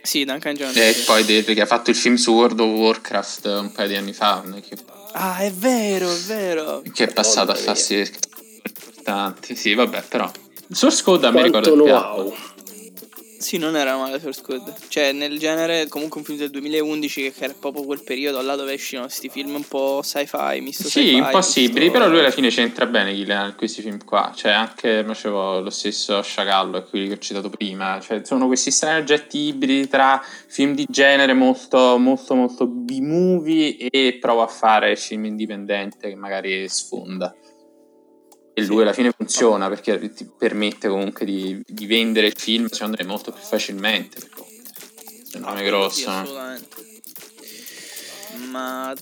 Sì, Duncan Jones. E sì. poi che ha fatto il film su World of Warcraft un paio di anni fa, che, Ah, è vero, è vero. che è passato a farsi importanti. Sì, vabbè, però. Source Code a me ricorda il know-how. Sì, non era male Source Code. Cioè, nel genere, comunque un film del 2011 che era proprio quel periodo là dove escono questi film un po' sci-fi, misto Sì, sci-fi. impossibili, misto- però lui alla fine c'entra bene Gillian in questi film qua. Cioè, anche facevo lo stesso Sciacallo e quelli che ho citato prima. Cioè, sono questi strani oggetti ibridi tra film di genere molto, molto, molto B-movie e prova a fare film indipendente che magari sfonda. E lui alla fine funziona perché ti permette comunque di, di vendere il film, secondo me, molto più facilmente. perché è un nome grosso. eh. assolutamente. Ma...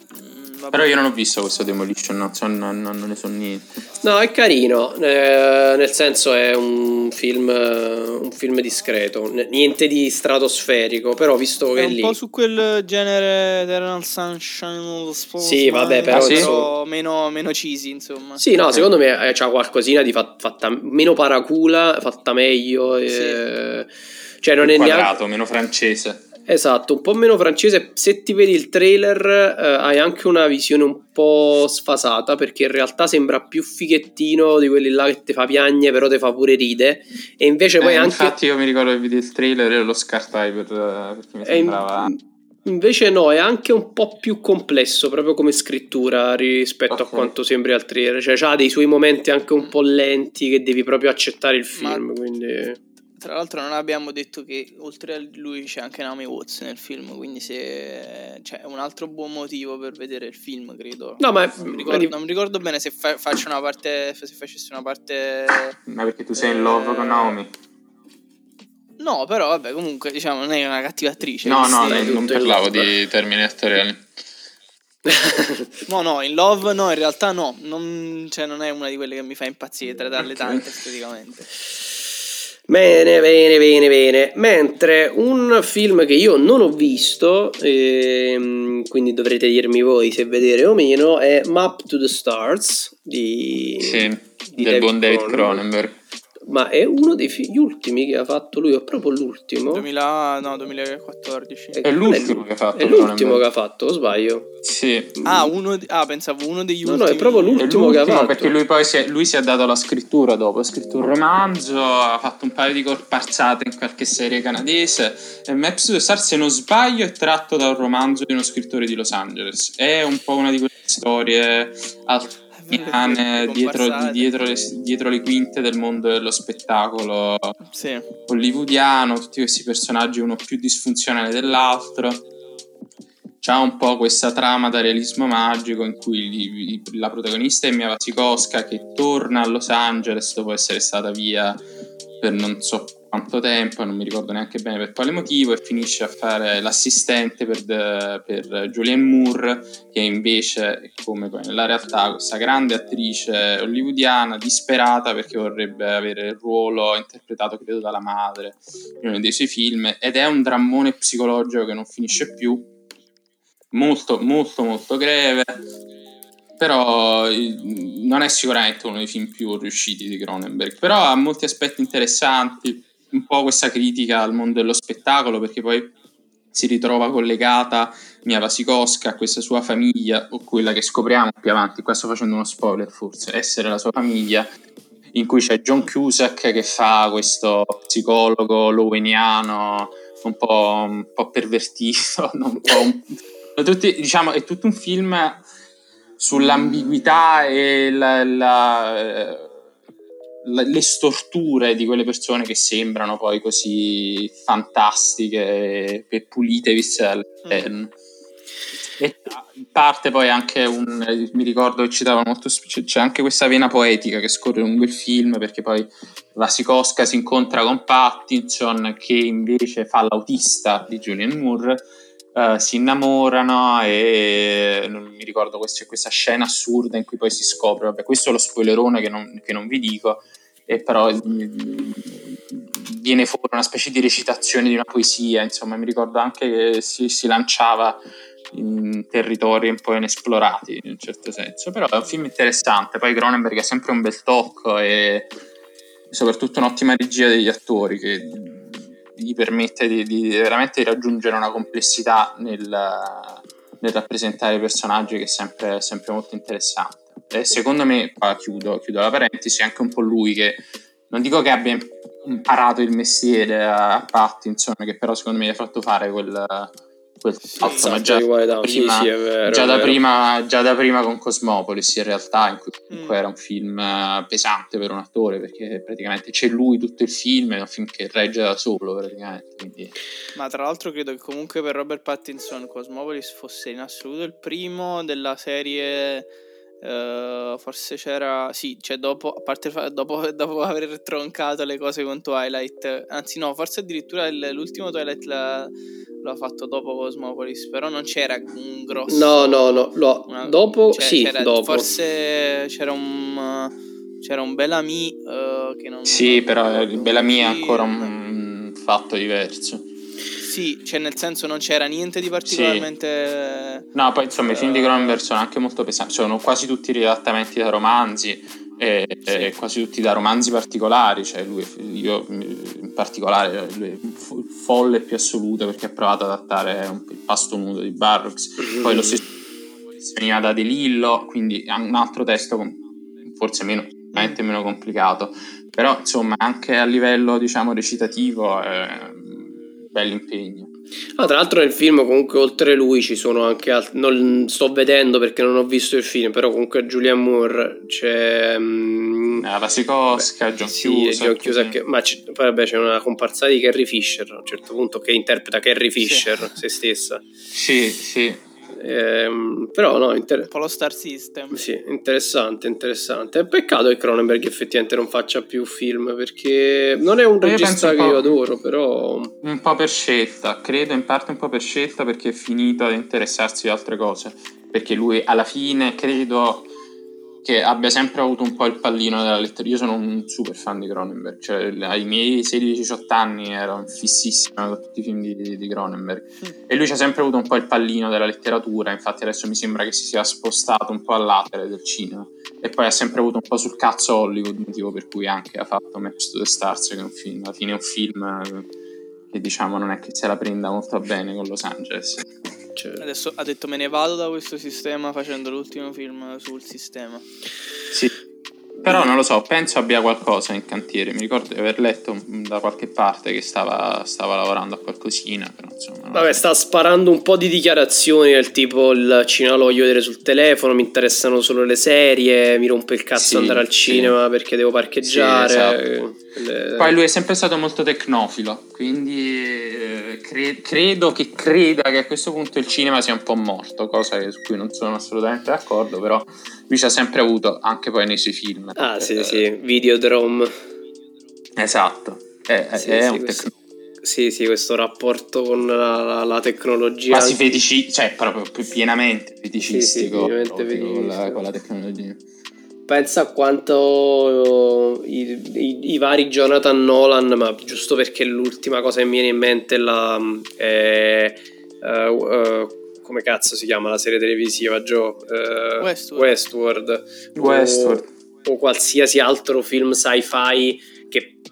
vabbè. Però io non ho visto questo Demolition, non, so, non, non- non ne so niente. No, è carino, eh, nel senso è un film, un film discreto, niente di stratosferico, però visto che È è un lì... po' su quel genere Eternal Sunshine of the Sì, vabbè, però Ah, sì? però meno, meno cheesy, insomma. Sì, no, secondo me eh, c'ha qualcosina di fat- fatta meno paracula, fatta meglio. eh, Cioè, non è neanche. Quadrato, meno francese. Esatto, un po' meno francese. Se ti vedi il trailer, eh, hai anche una visione un po' sfasata. Perché in realtà sembra più fighettino di quelli là che ti fa piagne, però ti fa pure ride. E invece poi Eh, anche. Infatti io mi ricordo il video il trailer e lo scartai per, perché mi è in- sembrava... Invece no, è anche un po' più complesso proprio come scrittura rispetto Ok. a quanto sembri al trailer. Cioè, ha dei suoi momenti anche un po' lenti che devi proprio accettare il Ma- film. Quindi. Tra l'altro non abbiamo detto che oltre a lui c'è anche Naomi Watts nel film, quindi se c'è un altro buon motivo per vedere il film, credo. No, ma non mi ricordo, non mi ricordo bene se fa- faccio una parte se facessi una parte Ma perché tu sei in love con Naomi? No, però vabbè, comunque diciamo non è una cattiva attrice. No, no, sì, non- parlavo di termini attoriali. No, no, in Love no, in realtà no, non, cioè, non è una di quelle che mi fa impazzire tra dalle tante esteticamente. Bene, bene, bene, bene. Mentre un film che io non ho visto, ehm, quindi dovrete dirmi voi se vedere o meno, è Map to the Stars di, Sì, di del buon David Cronenberg. Ma è uno dei fi- gli ultimi che ha fatto lui, è proprio l'ultimo. 2000, no, 2014. Eh, È non l'ultimo che ha fatto È l'ultimo che ha fatto, o sbaglio? Sì. Ah, uno di- ah, pensavo uno degli No, no, ultimi. è proprio È l'ultimo che ha l'ultimo fatto. perché lui poi si è, lui si è dato la scrittura dopo, ha scritto un romanzo, ha fatto un paio di corpazzate in qualche serie canadese e Maps to the Stars, se non sbaglio, è tratto da un romanzo di uno scrittore di Los Angeles. È un po' una di quelle storie altiane dietro, Comparsate. dietro le, dietro le quinte del mondo dello spettacolo Sì. hollywoodiano, tutti questi personaggi uno più disfunzionale dell'altro. C'ha un po' questa trama da realismo magico in cui la protagonista è Mia Wasikowska che torna a Los Angeles dopo essere stata via per non so quanto tempo, non mi ricordo neanche bene per quale motivo, e finisce a fare l'assistente per, de- per Julianne Moore, che invece come poi nella realtà questa grande attrice hollywoodiana disperata perché vorrebbe avere il ruolo interpretato credo dalla madre in uno dei suoi film ed è un drammone psicologico che non finisce più. Molto molto molto greve. Però eh, non è sicuramente uno dei film più riusciti di Cronenberg. Però ha molti aspetti interessanti un po' questa critica al mondo dello spettacolo perché poi si ritrova collegata Mia Wasikowska a questa sua famiglia o quella che scopriamo più avanti. Qua sto facendo uno spoiler forse. Essere la sua famiglia in cui c'è John Cusack che fa questo psicologo loweniano un po', un po' pervertito, un po' un- tutti, diciamo, è tutto un film sull'ambiguità e la, la, le storture di quelle persone che sembrano poi così fantastiche e pulite viste dall'esterno. Mm. E parte poi anche un, mi ricordo che citava molto, c'è anche questa vena poetica che scorre lungo il film perché poi la Sikoska si incontra con Pattinson che invece fa l'autista di Julian Moore Uh, si innamorano e non mi ricordo questa, questa scena assurda in cui poi si scopre, vabbè questo è lo spoilerone che non, che non vi dico, e però viene fuori una specie di recitazione di una poesia, insomma mi ricordo anche che si, si lanciava in territori un po' inesplorati in un certo senso, però è un film interessante, poi Cronenberg ha sempre un bel tocco e soprattutto un'ottima regia degli attori che gli permette di, di veramente raggiungere una complessità nel, nel, rappresentare i personaggi che è sempre, sempre molto interessante. E secondo me, qua chiudo, chiudo la parentesi, è anche un po' lui che non dico che abbia imparato il mestiere a Pattinson, che però secondo me gli ha fatto fare quel, sì, ma già, da prima, sì, sì, vero, già, da prima, già, da prima, con Cosmopolis in realtà, in cui comunque mm. era un film eh, pesante per un attore, perché praticamente c'è lui tutto il film, è un film che regge da solo praticamente. Quindi... Ma tra l'altro credo che comunque per Robert Pattinson Cosmopolis fosse in assoluto il primo della serie Uh, forse c'era. Sì, cioè dopo, a parte dopo, dopo, aver troncato le cose con Twilight, anzi, no, forse addirittura il, l'ultimo Twilight l'ha, l'ha, fatto dopo Cosmopolis. Però non c'era un grosso. No, no, no. no. Una, dopo, cioè, sì, dopo. Forse c'era un. C'era un Bellamy uh, che non. Sì, però il Bellamy è ancora un fatto diverso. Sì, cioè nel senso non c'era niente di particolarmente... Sì. No, poi insomma i film di Cronenberg sono anche molto pesanti, sono quasi tutti riadattamenti da romanzi e, sì. e quasi tutti da romanzi particolari, cioè lui, io in particolare, lui folle più assoluto perché ha provato ad adattare un, il pasto nudo di Burroughs, mm. poi lo stesso veniva da De Lillo, quindi un altro testo forse meno, mm. meno complicato, però insomma anche a livello diciamo recitativo... Eh, bell'impegno. Ah, tra l'altro nel film comunque oltre lui ci sono anche altri, non sto vedendo perché non ho visto il film, però comunque Julian Moore c'è... Um, la Sikowska, John sì, Cusack. John Cusack sì. ma c'è, poi vabbè c'è una comparsata di Carrie Fisher a un certo punto che interpreta Carrie Fisher sì. se stessa. Sì, sì. Ehm, però no, inter- un po' lo Star System. Sì, interessante, interessante. È peccato che Cronenberg effettivamente non faccia più film perché non è un regista che io adoro, però... Un po' per scelta, credo in parte un po' per scelta perché è finito ad interessarsi di altre cose. Perché lui alla fine credo che abbia sempre avuto un po' il pallino della letteratura. Io sono un super fan di Cronenberg, cioè ai miei 16-18 anni ero fississimo con tutti i film di, di Cronenberg mm. e lui ci ha sempre avuto un po' il pallino della letteratura, infatti adesso mi sembra che si sia spostato un po' all'atere del cinema e poi ha sempre avuto un po' sul cazzo Hollywood, motivo per cui anche ha fatto Match to the Stars che è un film, alla fine è un film che diciamo non è che se la prenda molto bene con Los Angeles. Cioè... Adesso ha detto me ne vado da questo sistema facendo l'ultimo film sul sistema. Sì. Però non lo so, penso abbia qualcosa in cantiere. Mi ricordo di aver letto da qualche parte che stava, stava lavorando a qualcosina. Però, insomma, Vabbè, so. sta sparando un po' di dichiarazioni del tipo il cinema lo voglio vedere sul telefono, mi interessano solo le serie, mi rompe il cazzo sì, andare al sì. cinema perché devo parcheggiare. Sì, esatto. le... Poi lui è sempre stato molto tecnofilo, quindi eh, cre- credo che creda che a questo punto il cinema sia un po' morto, cosa su cui non sono assolutamente d'accordo, però lui ci ha sempre avuto, anche poi nei suoi film. Ah, eh, sì, sì, Videodrome. Esatto, è, sì, è sì, un questo, tecno... Sì, sì, questo rapporto con la, la, la tecnologia. Quasi fetici, cioè proprio pienamente feticistico sì, sì, feticistico. Con, la, con la tecnologia pensa a quanto i, i, i, vari Jonathan Nolan, ma giusto perché l'ultima cosa che mi viene in mente è la. È, uh, uh, come cazzo si chiama la serie televisiva, Joe? Uh, Westworld. Westworld. Westworld. O, o, qualsiasi altro film sci-fi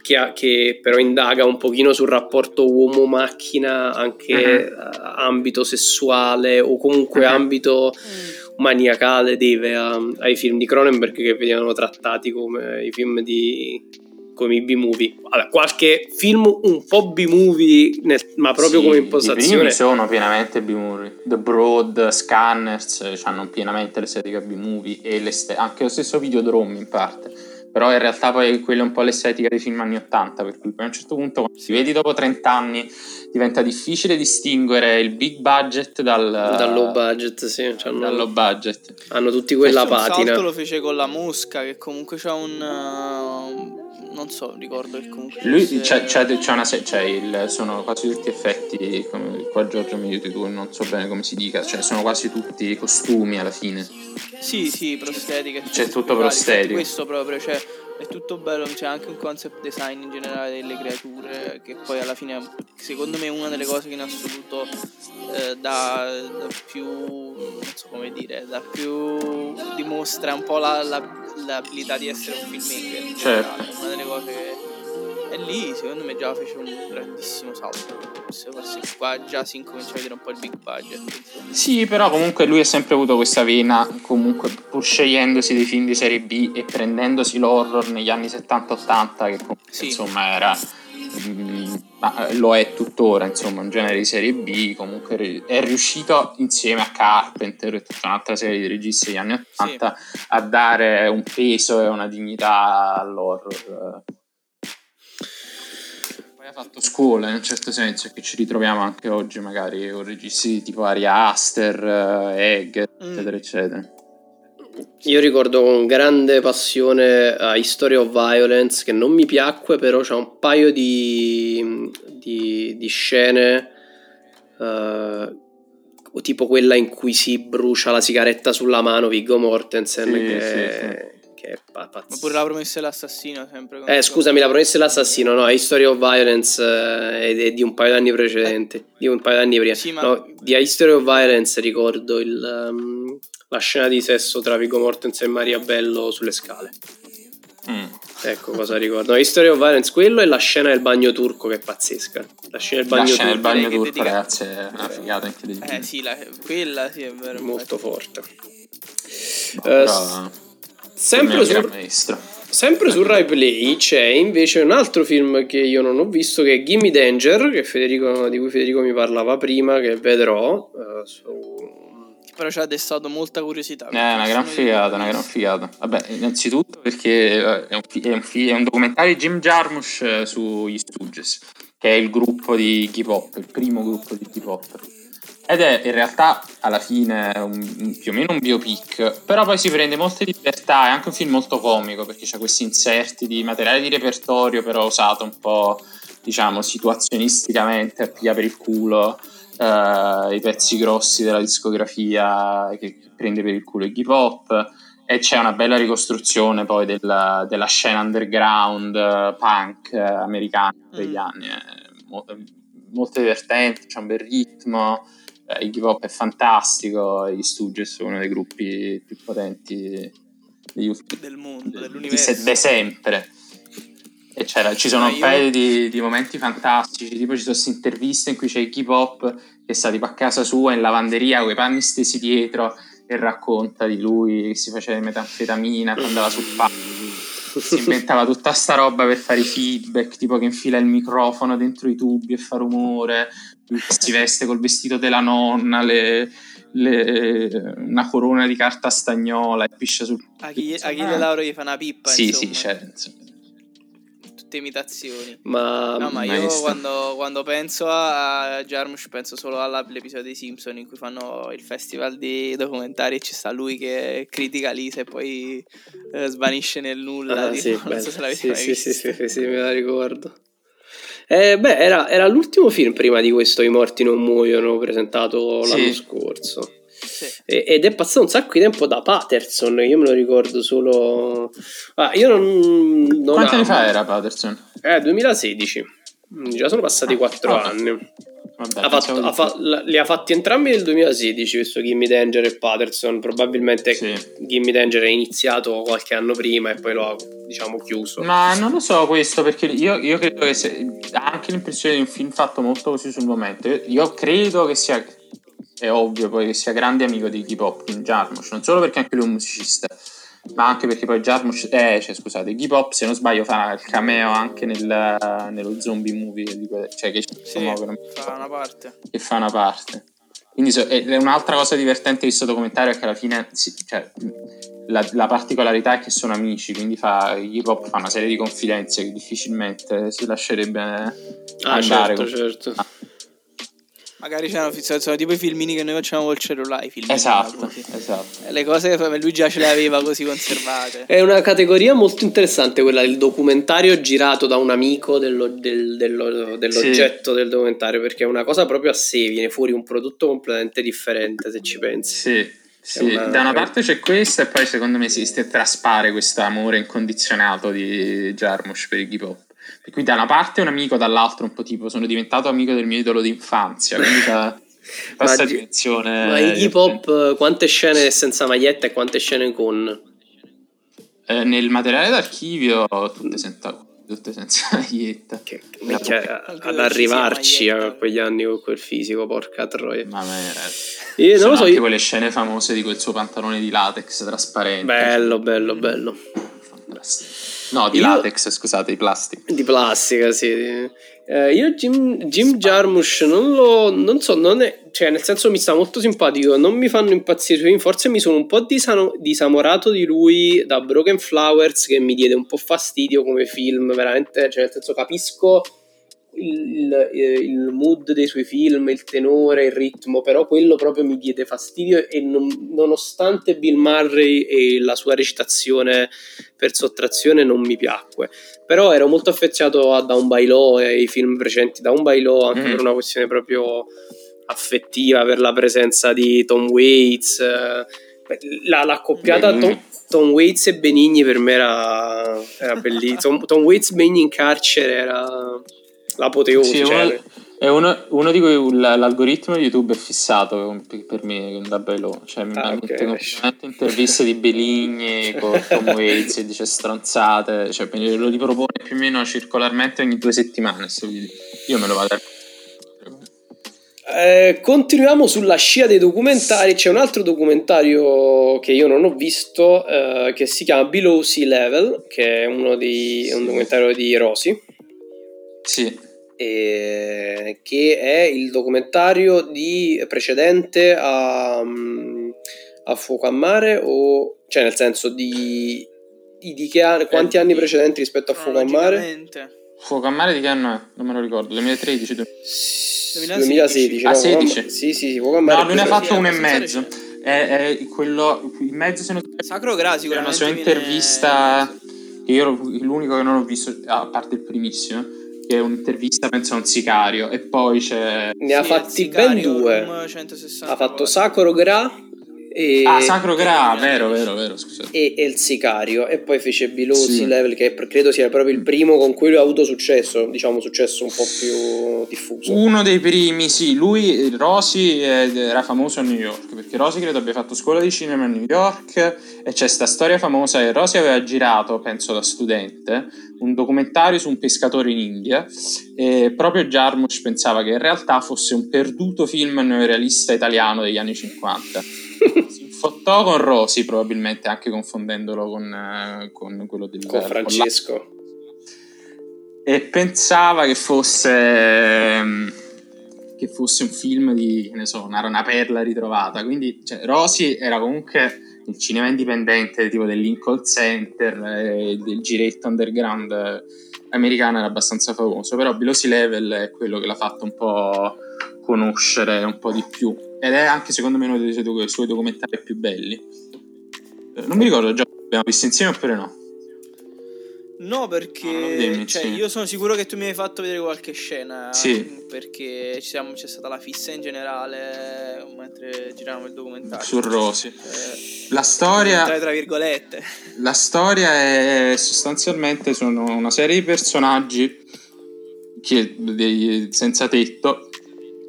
che, che, che, però indaga un pochino sul rapporto uomo-macchina, anche uh-huh. ambito sessuale o comunque uh-huh. ambito uh maniacale deve a, ai film di Cronenberg che venivano trattati come i film di come i B-movie. Vabbè, qualche film un po' B-movie, nel- ma proprio Sì, come I impostazione. primi sono pienamente B-movie. The Broad, Scanners, eh, hanno pienamente l'estetica B-movie e l'este- anche lo stesso Videodrome in parte. Però in realtà poi quella è un po' l'estetica dei film anni 80, per cui poi a un certo punto quando si vedi dopo 30 anni diventa difficile distinguere il big budget dal, Dal low budget, sì. cioè hanno, dal low budget. hanno tutti quella Un patina. salto lo fece con la Mosca, che comunque c'ha un... uh, non so, ricordo che comunque... Lui c'è, c'è- c'è una se- c'è il, sono quasi tutti effetti, come qua Giorgio mi dici tu, non so bene come si dica, cioè sono quasi tutti costumi alla fine. Sì, sì, prostetiche. C'è tutto prostetico. Questo proprio, cioè, è tutto bello, c'è anche un concept design in generale delle creature, che poi alla fine, secondo me, è una delle cose che in assoluto eh, dà, dà più, non so come dire, dà più, dimostra un po' la- la- l'abilità di essere un filmmaker. in Certo. generale. Una delle cose che... E lì, secondo me, già fece un grandissimo salto. Forse, forse qua già si incomincia a vedere un po' il big budget. insomma. Sì, però comunque lui ha sempre avuto questa vena, comunque pur scegliendosi dei film di serie B e prendendosi l'horror negli anni 70-80, che comunque Sì. insomma era... ma lo è tuttora, insomma, un genere di serie B, comunque è riuscito insieme a Carpenter e tutta un'altra serie di registi degli anni 80 a dare un peso e una dignità all'horror. Fatto scuola in un certo senso, che ci ritroviamo anche oggi magari con registi tipo Ari Aster, eh, Egg, Mm. eccetera, eccetera. Io ricordo con grande passione a History of Violence che non mi piacque, però c'ha un paio di, di, di scene eh, tipo quella in cui si brucia la sigaretta sulla mano Viggo Mortensen Sì, che, sì, che è pa- Ma pazzesco. pure la promessa dell'assassino sempre. Eh, scusami, la promessa dell'assassino, no, History of Violence eh, è, è di un paio d'anni precedenti, di un paio d'anni prima. Sì, ma- No, di A History of Violence ricordo il, um, la scena di sesso tra Viggo Mortensen e Maria Bello sulle scale. Mm. Ecco cosa ricordo. No, History of Violence, quello e la scena del bagno turco che è pazzesca. La scena del La bagno scena del turco bagno che turco, dedica- ragazzi, è una figata anche del Eh sì, la- quella sì è vero. molto forte. Eh, però, Sempre su, maestro. sempre su Rai Play c'è invece un altro film che io non ho visto che è Gimme Danger, che Federico- di cui Federico mi parlava prima, che vedrò. eh, su- Però ci ha destato molta curiosità. Eh, È una gran figata, una gran figata. Vabbè, innanzitutto perché eh, è un, fi- è un fi- è un documentario di Jim Jarmusch eh, sugli Stooges, che è il gruppo di hip hop, il primo gruppo di hip hop. Ed è in realtà alla fine un- più o meno un biopic, però poi si prende molte libertà, è anche un film molto comico perché c'ha questi inserti di materiale di repertorio, però usato un po', diciamo, situazionisticamente a piglia per il culo, eh, i pezzi grossi della discografia che prende per il culo il hip hop. E c'è una bella ricostruzione poi della, della scena underground eh, punk eh, americana degli Mm. anni, è mo- molto divertente, c'è un bel ritmo, eh, il hip hop è fantastico, gli Stooges sono uno dei gruppi più potenti degli del mondo, di dell'universo. se- de sempre. E c'era- ci sono Ma un io- paio di, di momenti fantastici, tipo ci sono queste interviste in cui c'è il hip hop che sta tipo a casa sua in lavanderia con i panni stesi dietro e racconta di lui che si faceva di metanfetamina, poi andava sul palco, si inventava tutta sta roba per fare i feedback, tipo che infila il microfono dentro i tubi e fa rumore, si veste col vestito della nonna, le- le- una corona di carta stagnola e piscia sul A chi, a Insomma, Achille Lauro gli fa una pippa. Sì, insomma. sì, c'è. insomma. Tutte imitazioni. Ma, No, ma io quando, quando penso a Jarmusch penso solo all'episodio dei Simpson in cui fanno il festival di documentari e ci sta lui che critica Lisa e poi eh, svanisce nel nulla. Ah, tipo, sì, non bello. so se l'avete sì, mai sì, visto. sì, sì, sì, sì, me la ricordo. Eh, beh, era, era l'ultimo film prima di questo I morti non muoiono presentato Sì. l'anno scorso. Sì. Ed è passato un sacco di tempo da Patterson, io me lo ricordo solo... Ah, io non... non Quanti anni fa era Patterson? Eh, 2016. Mm, Già sono passati Ah, 4 vabbè. anni. Vabbè, Ha fatto- ha fa- li ha fatti entrambi nel 2016, questo Gimme Danger e Patterson. Probabilmente Sì. Gimme Danger è iniziato qualche anno prima e poi lo ha, diciamo, chiuso. Ma non lo so questo perché io, io credo che se, ha anche l'impressione di un film fatto molto così sul momento. Io, credo che sia, è ovvio poi che sia grande amico di hip hop, Kim Jarmusch, non solo perché anche lui è un musicista, ma anche perché poi Jarmusch, eh, cioè, scusate, Pop, se non sbaglio, fa il cameo anche nel, nello zombie movie, di que- cioè che, Sì, fa una parte. che fa una parte. Quindi so- e- un'altra cosa divertente di questo documentario è che alla fine si- cioè, la, la particolarità è che sono amici, quindi fa, Pop fa una serie di confidenze che difficilmente si lascerebbe Ah, andare. certo, con- certo. Magari c'erano fissato, sono tipo i filmini che noi facciamo col cellulare. i filmini, Esatto, esatto. E Le cose che lui già ce le aveva così conservate. È una categoria molto interessante quella del documentario girato da un amico dello- del- dello- dell'oggetto del documentario, perché è una cosa proprio a sé, viene fuori un prodotto completamente differente se ci pensi. Sì, sì. una- da una parte c'è questo e poi secondo me si, si traspare questo amore incondizionato di Jarmusch per Iggy Pop. Per cui da una parte è un amico, dall'altro un po' tipo sono diventato amico del mio idolo d'infanzia, quindi fa questa Ma- dimensione... Ma Pop, eh, quante scene senza maglietta e quante scene con? Eh, nel materiale d'archivio tutte senza, tutte senza maglietta. Che, che minchia, Anche ad arrivarci a quegli anni con quel fisico, porca troia. Ma me- Io non lo so, anche io- quelle scene famose di quel suo pantalone di latex trasparente. bello, bello, bello. Fantastico. No, di Io- latex, scusate, di plastica. Di plastica, sì. Eh, io Jim, Jim Jarmusch non lo non so, non è, cioè nel senso mi sta molto simpatico, non mi fanno impazzire i suoi film, forse mi sono un po' disano- disamorato di lui da Broken Flowers che mi diede un po' fastidio come film, veramente, cioè nel senso capisco il, eh, il mood dei suoi film, il tenore, il ritmo, però quello proprio mi diede fastidio e non- nonostante Bill Murray e la sua recitazione per sottrazione non mi piacque. Però ero molto affezionato a Down by Law e ai film precedenti Down by Law anche Mm. per una questione proprio affettiva, per la presenza di Tom Waits. eh, La, l'accoppiata Benigni. Tom, Tom Waits e Benigni per me era, era bellissimo. Tom, Tom Waits Benigni in carcere era l'apoteosi. Sì, cioè, uno, è uno, uno di cui l'algoritmo di YouTube è fissato per- me con da bello. Cioè, mi Ah, mette ok. continuamente interviste di Beligni con Tom Waits e dice stronzate. Cioè, lo ripropone più o meno circolarmente ogni due settimane. Io me lo vado a. Eh, continuiamo sulla scia dei documentari. C'è un altro documentario che io non ho visto eh, che si chiama Below Sea Level, che è uno di, è un documentario di Rosy. Sì, e- che è il documentario di precedente a, mm, a Fuoco a Mare o cioè nel senso di, di, di che anni- quanti Eh, anni precedenti rispetto a Fuoco a Mare? Fuoco a mare di che anno è? Non me lo ricordo. 2013. 2016. 2016 Ah, no, Fuoco a 16? Ma- sì sì sì Fuoco a Mare No, lui ne ha è fatto sì, uno e mezzo. recente. È, è quello in mezzo se non Sacro Gra C'è una sicuramente sua viene- intervista che io ero l'unico che non ho visto a parte il primissimo che è un'intervista penso a un sicario. E poi c'è ne ha Sì, fatti ben due. Room 160 ha fatto. Sacro Gra e, ah Sacro Gra vero vero vero scusate e, e il sicario. E poi fece Below Sì. Level che credo sia proprio il primo con cui lui ha avuto successo diciamo successo un po' più diffuso. Uno dei primi sì lui Rosy era famoso a New York perché Rosy credo abbia fatto scuola di cinema a New York e c'è sta storia famosa che Rosy aveva girato penso da studente un documentario su un pescatore in India e proprio Jarmusch pensava che in realtà fosse un perduto film neorealista italiano degli anni 50 si infottò con Rosy probabilmente anche confondendolo con, eh, con quello del con Francesco. E pensava che fosse ehm, che fosse un film di che ne so una, una perla ritrovata. Quindi cioè, Rosy era comunque il cinema indipendente tipo del Lincoln Center e del giretto underground eh, americano era abbastanza famoso. Però Below Sea Level è quello che l'ha fatto un po' conoscere un po' di più. Ed è anche secondo me uno dei suoi, suoi documentari più belli. Eh, non mi ricordo già abbiamo visto insieme oppure no No, perché No, non dimmi, cioè, sì. io sono sicuro che tu mi hai fatto vedere qualche scena. Sì. Perché ci siamo- c'è stata la fissa in generale mentre giravamo il documentario. su Rosy Eh, la storia tra, tra virgolette. La storia è sostanzialmente sono una serie di personaggi che, dei, senza tetto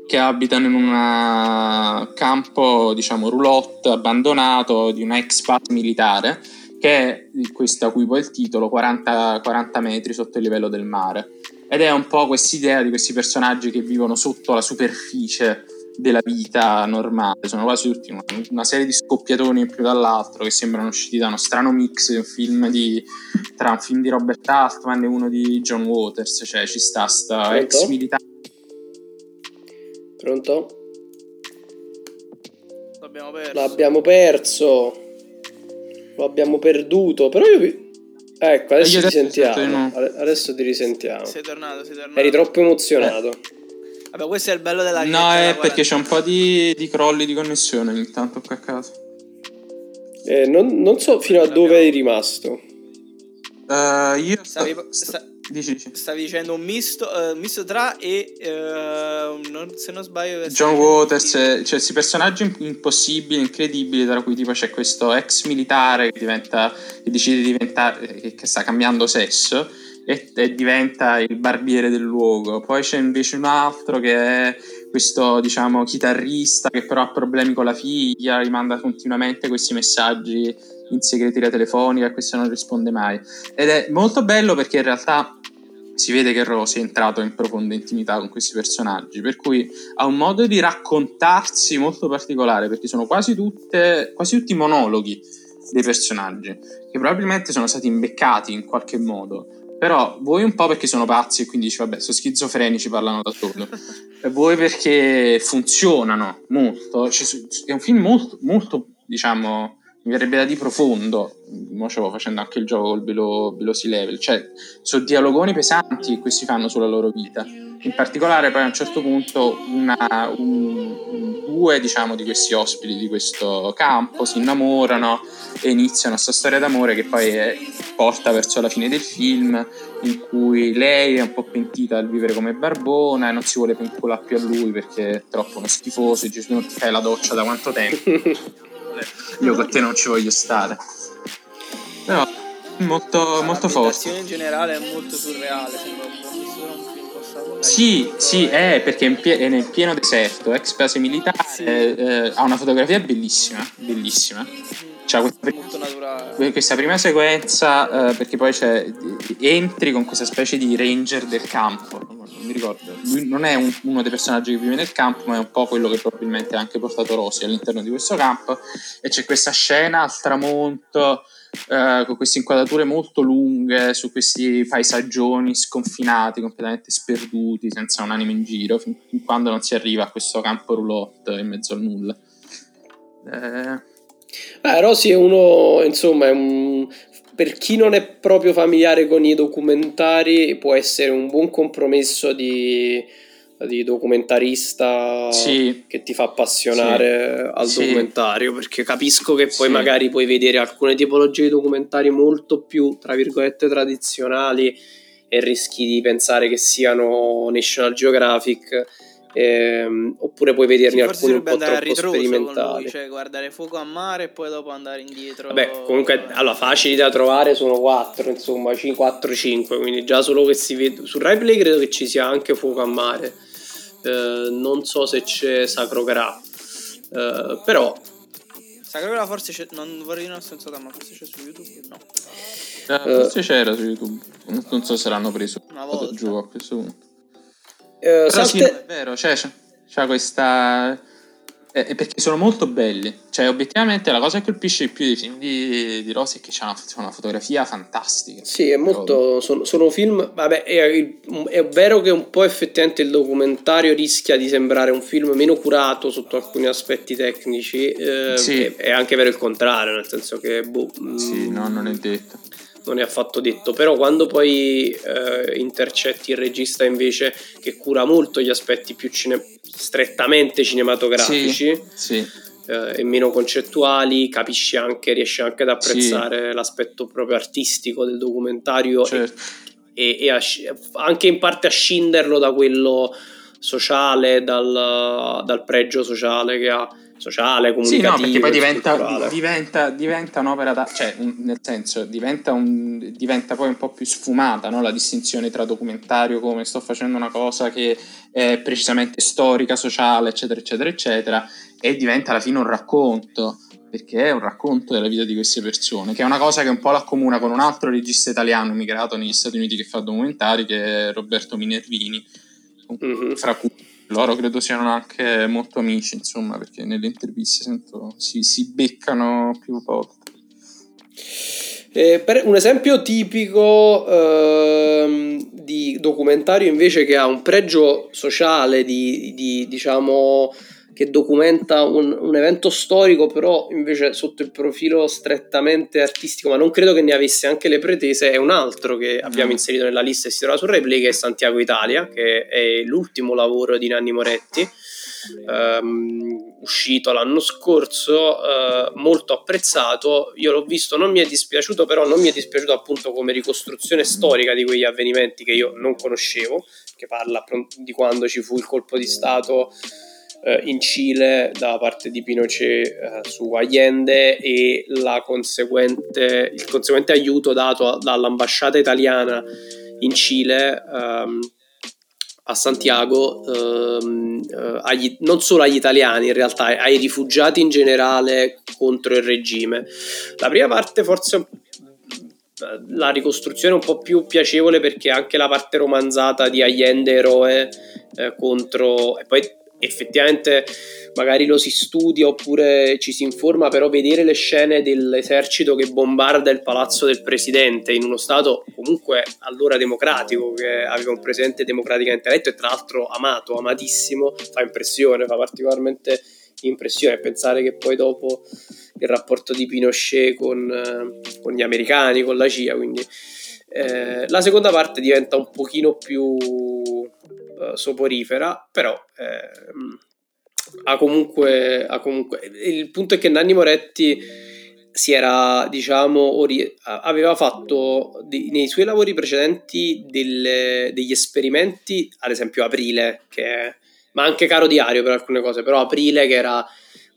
che abitano in un campo, diciamo, roulotte abbandonato di una ex base militare che è questo a cui poi il titolo 40, 40 metri sotto il livello del mare ed è un po' quest'idea di questi personaggi che vivono sotto la superficie della vita normale, sono quasi tutti una, una serie di scoppiatoni più dall'altro che sembrano usciti da uno strano mix un film di, tra un film di Robert Altman e uno di John Waters, cioè ci sta sta Pronto? ex militare. Pronto? L'abbiamo perso. L'abbiamo perso. Lo abbiamo perduto. Però io vi... Ecco, adesso Io ti sentiamo. Adesso ti risentiamo. Sei tornato, sei tornato. Eri troppo emozionato. Vabbè, questo è il bello della No, è della perché c'è un po' di, di crolli di connessione ogni tanto qua a casa. Eh, non, non so fino a dove eri rimasto. Eh, io Stavi, sta- sta- dici, dici. stavi dicendo un misto, un misto tra e eh, non- se non sbaglio John Waters, eh, cioè questi personaggi im- impossibili, incredibili, tra cui tipo c'è questo ex militare che diventa, che decide di diventare, che, che sta cambiando sesso e, e diventa il barbiere del luogo. Poi c'è invece un altro che è questo, diciamo, chitarrista che però ha problemi con la figlia, gli manda continuamente questi messaggi in segreteria telefonica e questo non risponde mai. Ed è molto bello perché in realtà si vede che Rosy è entrato in profonda intimità con questi personaggi, per cui ha un modo di raccontarsi molto particolare, perché sono quasi, tutte, quasi tutti monologhi dei personaggi, che probabilmente sono stati imbeccati in qualche modo. Però vuoi un po' perché sono pazzi e quindi dici vabbè sono schizofrenici parlano da solo e vuoi perché funzionano molto. Cioè, è un film molto, molto diciamo mi verrebbe da di profondo. Mo stavo facendo anche il gioco col below, below sea level. Cioè sono dialogoni pesanti che questi fanno sulla loro vita. In particolare poi a un certo punto una, un, un- due diciamo di questi ospiti di questo campo si innamorano e iniziano questa storia d'amore che poi è- porta verso la fine del film in cui lei è un po' pentita al vivere come barbona e non si vuole vincolare più a lui perché è troppo uno schifoso e "Tu non ti fai la doccia da quanto tempo? Io con te non ci voglio stare. Però molto, molto forte. In generale è molto surreale, sembra un po' Sì, sì, è perché è, pie- è nel pieno deserto, ex base militare, Sì. eh, ha una fotografia bellissima, bellissima. C'ha questa, pri- molto naturale. questa prima sequenza, eh, perché poi c'è, entri con questa specie di ranger del campo, non mi ricordo, lui non è un- uno dei personaggi che vive nel campo, ma è un po' quello che probabilmente ha anche portato Rosy all'interno di questo campo, e c'è questa scena al tramonto, eh, con queste inquadrature molto lunghe su questi paesaggioni sconfinati, completamente sperduti, senza un'anima in giro, fin, fin quando non si arriva a questo campo roulotte in mezzo al nulla. Eh, Ah, Rosy è uno, insomma, è un... per chi non è proprio familiare con i documentari, può essere un buon compromesso di, di documentarista Sì. che ti fa appassionare al Sì. documentario. Perché capisco che poi Sì. magari puoi vedere alcune tipologie di documentari molto più, tra virgolette, tradizionali e rischi di pensare che siano National Geographic. ehm, oppure puoi vederne Sì, alcuni un po' troppo sperimentali. lui, cioè guardare fuoco a mare e poi dopo andare indietro. Vabbè, comunque, allora, facili da trovare sono 4, insomma, 4-5, quindi già solo che si vede... Su Rai Play credo che ci sia anche Fuoco a Mare, Eh, non so se c'è Sacro Gra, Eh, però... Sacra forse c'è, non vorrei dire una stronzata, ma forse c'è su YouTube? No. eh, forse c'era su YouTube, non, non so se l'hanno preso Una volta. giù a questo punto. eh, Però sì, Salte- no, è vero, c'è, c'ha questa... eh, perché sono molto belli. Cioè, obiettivamente, la cosa che colpisce di più dei film di, di Rossi è che c'è una, una fotografia fantastica. Sì, è molto. Sono, sono film. Vabbè, è, è vero che un po' effettivamente il documentario rischia di sembrare un film meno curato sotto alcuni aspetti tecnici. eh, Sì. è, è anche vero il contrario, nel senso che boh, Sì, mm, no, non è detto. Non è affatto detto. Però quando poi eh, intercetti il regista invece che cura molto gli aspetti più cine- strettamente cinematografici Sì, eh, e meno concettuali, capisci anche, riesci anche ad apprezzare l'aspetto proprio artistico del documentario e certo. e, e a sci- anche in parte a scinderlo da quello sociale, dal, dal pregio sociale che ha, sociale, Sì, comunicativo. no, perché poi diventa, diventa, diventa un'opera da... cioè, un- nel senso, diventa, un, diventa poi un po' più sfumata, no? La distinzione tra documentario come sto facendo una cosa che è precisamente storica, sociale, eccetera, eccetera, eccetera, e diventa alla fine un racconto, perché è un racconto della vita di queste persone, che è una cosa che un po' l'accomuna con un altro regista italiano immigrato negli Stati Uniti che fa documentari, che è Roberto Minervini, Mhm. fra cui loro credo siano anche molto amici, insomma, perché nelle interviste sento si, si beccano più volte. Eh, per un esempio tipico ehm, di documentario invece che ha un pregio sociale, di, di diciamo che documenta un, un, evento storico, però invece sotto il profilo strettamente artistico, ma non credo che ne avesse anche le pretese, è un altro che abbiamo inserito nella lista e si trova su Replay, che è Santiago Italia, che è l'ultimo lavoro di Nanni Moretti. Um, uscito l'anno scorso, uh, molto apprezzato. Io l'ho visto, non mi è dispiaciuto, però non mi è dispiaciuto appunto come ricostruzione storica di quegli avvenimenti che io non conoscevo, che parla di quando ci fu il colpo di Stato eh, in Cile da parte di Pinochet eh, su Allende e conseguente, il conseguente aiuto dato dall'ambasciata italiana in Cile ehm, a Santiago ehm, eh, agli, non solo agli italiani in realtà ai rifugiati in generale contro il regime. La prima parte forse la ricostruzione è un po' più piacevole perché anche la parte romanzata di Allende eroe eh, contro e poi effettivamente magari lo si studia oppure ci si informa, però vedere le scene dell'esercito che bombarda il palazzo del presidente in uno stato comunque allora democratico, che aveva un presidente democraticamente eletto e tra l'altro amato, amatissimo, fa impressione, fa particolarmente impressione. Pensare che poi dopo il rapporto di Pinochet con, con gli americani, con la CIA, quindi eh, la seconda parte diventa un pochino più uh, soporifera, però eh, ha, comunque, ha comunque... Il punto è che Nanni Moretti si era, diciamo, ori- aveva fatto di, nei suoi lavori precedenti delle, degli esperimenti, ad esempio Aprile, che, ma anche Caro Diario per alcune cose, però Aprile che era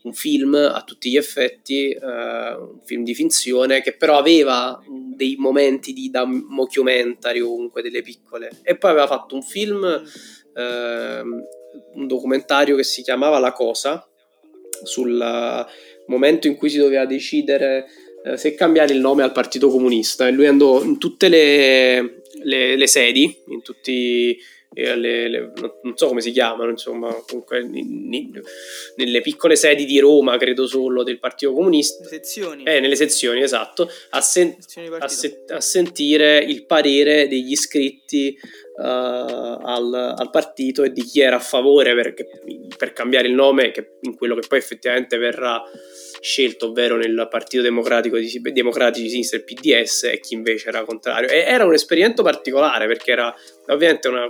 un film a tutti gli effetti, eh, un film di finzione che però aveva dei momenti di da mockumentary comunque delle piccole. E poi aveva fatto un film eh, un documentario che si chiamava La Cosa sul momento in cui si doveva decidere eh, se cambiare il nome al Partito Comunista. E lui andò in tutte le, le, le sedi in tutti le, le, non so come si chiamano, insomma, comunque in, in, nelle piccole sedi di Roma, credo solo, del Partito Comunista. Sezioni. Eh, nelle sezioni, esatto, a, sen- a, se- a sentire il parere degli iscritti al, al, partito e di chi era a favore per, per cambiare il nome che, in quello che poi effettivamente verrà scelto, ovvero nel Partito Democratico di, Democratici di Sinistra, il PDS, e chi invece era contrario. E era un esperimento particolare perché era ovviamente una,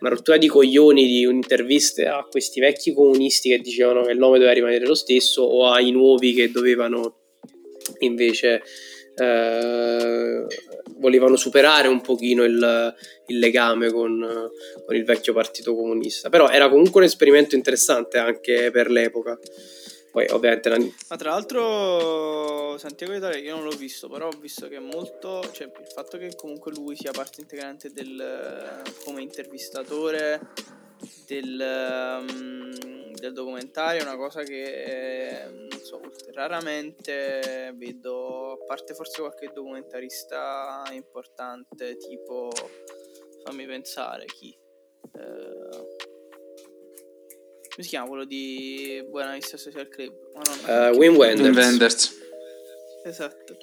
una rottura di coglioni di interviste a questi vecchi comunisti che dicevano che il nome doveva rimanere lo stesso o ai nuovi che dovevano invece eh, volevano superare un pochino il, il legame con, con, il vecchio partito comunista. Però era comunque un esperimento interessante anche per l'epoca. Poi ovviamente la... Ma tra l'altro Santiago Italia io non l'ho visto, però ho visto che è molto... Cioè il fatto che comunque lui sia parte integrante del... come intervistatore del, um, del documentario è una cosa che non so, raramente vedo, a parte forse qualche documentarista importante tipo, fammi pensare chi... Uh, come si chiama quello di Buena Vista Social Club? Uh, Wim Wenders. Wenders. Esatto.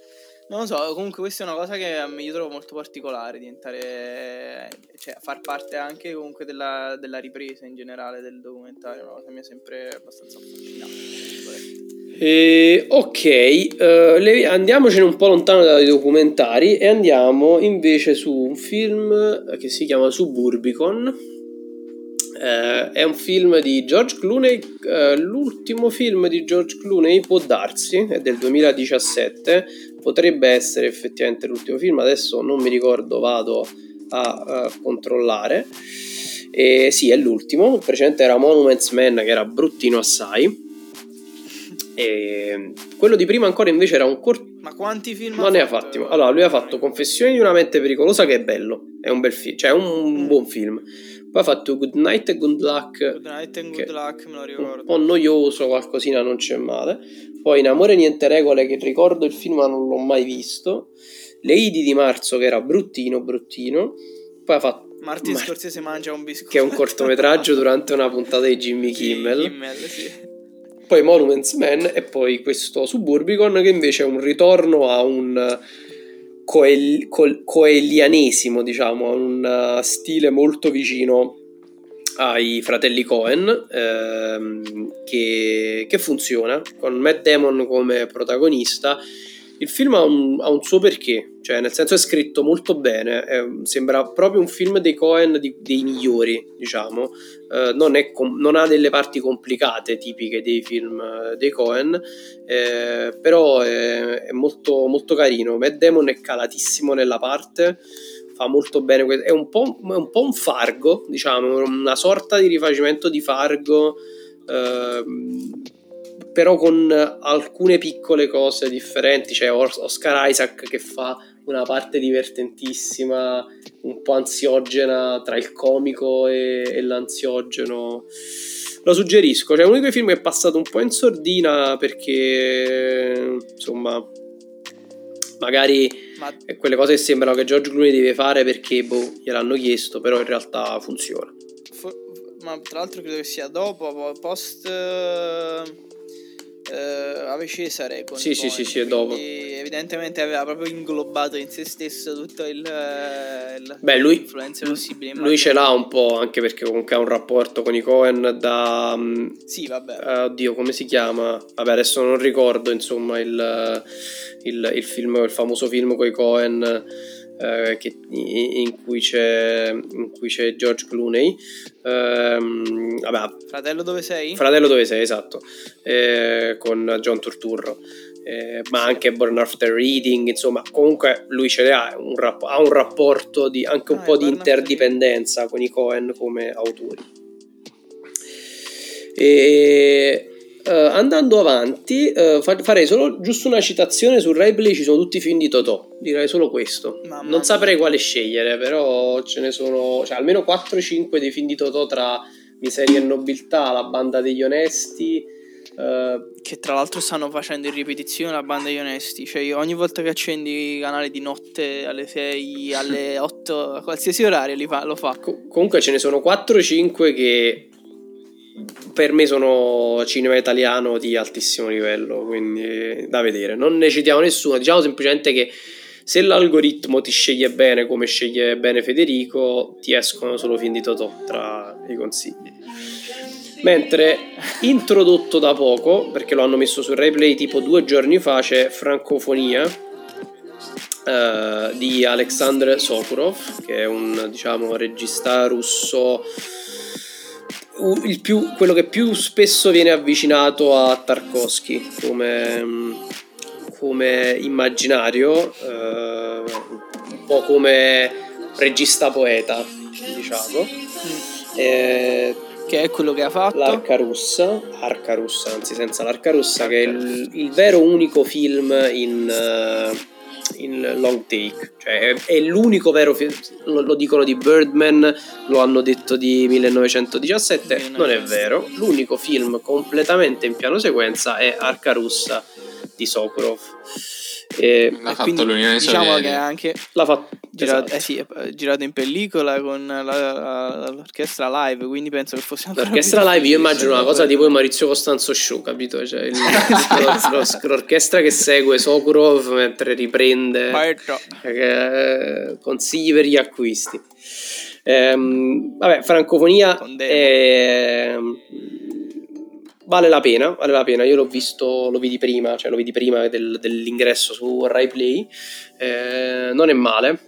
Non lo so, comunque questa è una cosa che io trovo molto particolare, diventare, cioè far parte anche comunque della, della ripresa in generale del documentario, una cosa mi è sempre abbastanza affascinante. Eh, ok, uh, le, andiamocene un po' lontano dai documentari e andiamo invece su un film che si chiama Suburbicon eh, è un film di George Clooney, eh, l'ultimo film di George Clooney può darsi, è del 2017, potrebbe essere effettivamente l'ultimo film, adesso non mi ricordo, vado a, a controllare. E sì, è l'ultimo, il precedente era Monuments Man che era bruttino assai. E quello di prima ancora invece era un corto. Ma quanti film? Non ne ha fatti. Allora, lui ha fatto Confessioni di una mente pericolosa che è bello, è un bel film, cioè è un mm. buon film. Poi ha fatto Good Night e Good Luck. Good Night e Good Luck, me lo ricordo. Un po' noioso, qualcosina non c'è male. Poi In Amore Niente Regole, che ricordo il film ma non l'ho mai visto. Le Idi di marzo, che era bruttino, bruttino. Poi ha fatto Martin Mar- Scorsese mangia un biscotto. che è un cortometraggio durante una puntata di Jimmy Kimmel. Kimmel, sì. poi Monuments Man e poi questo Suburbicon che invece è un ritorno a un coel- col- coelianesimo, diciamo, un uh, stile molto vicino ai fratelli Cohen ehm, che, che funziona con Matt Damon come protagonista. Il film ha un, ha un suo perché, cioè nel senso è scritto molto bene, è- sembra proprio un film dei Cohen di- dei migliori, diciamo, eh, non, com- non ha delle parti complicate tipiche dei film eh, dei Cohen, eh, però è, è molto, molto carino. Matt Damon è calatissimo nella parte, fa molto bene. È un po', è un, po' un Fargo, diciamo, una sorta di rifacimento di Fargo. ehm, però con alcune piccole cose differenti c'è Or- Oscar Isaac che fa una parte divertentissima un po' ansiogena tra il comico e, e l'ansiogeno. Lo suggerisco cioè uno di quei film che è passato un po' in sordina perché insomma magari Ma è quelle cose che sembrano che George Clooney deve fare perché boh, gliel'hanno chiesto però in realtà funziona. Ma tra l'altro credo che sia dopo, po- post eh, Ave Cesare. con Sì, sì, sì, sì, è dopo. Evidentemente aveva proprio inglobato in se stesso tutto il, eh, il Beh, lui- possibili. lui ce l'ha un po' anche perché comunque ha un rapporto con i Cohen da mm, Sì, vabbè. Eh, oddio, come si chiama? Vabbè, adesso non ricordo, insomma, il, il, il film, il famoso film con i Cohen eh, che- in, cui c'è, in cui c'è George Clooney. Ehm, vabbè, Fratello dove sei? Fratello dove sei, esatto, eh, con John Turturro. Eh, ma anche Born After Reading, insomma, comunque lui ce ne ha un, rap- ha un rapporto di anche un Ah, po' di interdipendenza con i Cohen come autori. E eh, andando avanti, eh, fa- farei solo giusto una citazione su Rai Play. Ci sono tutti i film di Totò. Direi solo questo. Mamma non saprei quale scegliere, però ce ne sono cioè, almeno 4-5 dei film di Totò tra Miseria e Nobiltà, La banda degli onesti. eh, Che tra l'altro stanno facendo in ripetizione la banda degli onesti. Cioè, io ogni volta che accendi i canali di notte alle 6, alle 8, a qualsiasi orario li fa- lo fa. co- comunque ce ne sono 4-5 che per me sono cinema italiano di altissimo livello, quindi da vedere. Non ne citiamo nessuno, diciamo semplicemente che se l'algoritmo ti sceglie bene come sceglie bene Federico, ti escono solo film di Totò tra i consigli. Mentre introdotto da poco, perché lo hanno messo su RaiPlay tipo due giorni fa, c'è Francofonia eh, di Alexandr Sokurov, che è un diciamo regista russo più- quello che più spesso viene avvicinato a Tarkovsky come, come immaginario, eh, un po' come regista poeta, diciamo. Eh, Che è quello che ha fatto. L'arca russa, arca russa, anzi senza l'arca russa, che è il, il vero unico film in, eh, in long take, cioè è, l'unico vero film, lo, lo dicono di Birdman, lo hanno detto di 1917, non è vero, l'unico film completamente in piano sequenza è Arca russa di Sokurov. E L'ha E fatto quindi l'Unione diciamo Sovietica. che anche l'ha fatto girato, esatto. eh sì, è girato in pellicola con la- la- l'orchestra live, quindi penso che fosse L'orchestra live io immagino una cosa tipo Maurizio Costanzo Show, capito? Cioè il- lo- lo- l'orchestra che segue Sokurov mentre riprende eh, consigli per gli acquisti. Ehm, vabbè, francofonia è- vale la pena, vale la pena. Io l'ho visto, lo vidi prima, cioè lo vidi prima del- dell'ingresso su Rai Play. Eh, non è male.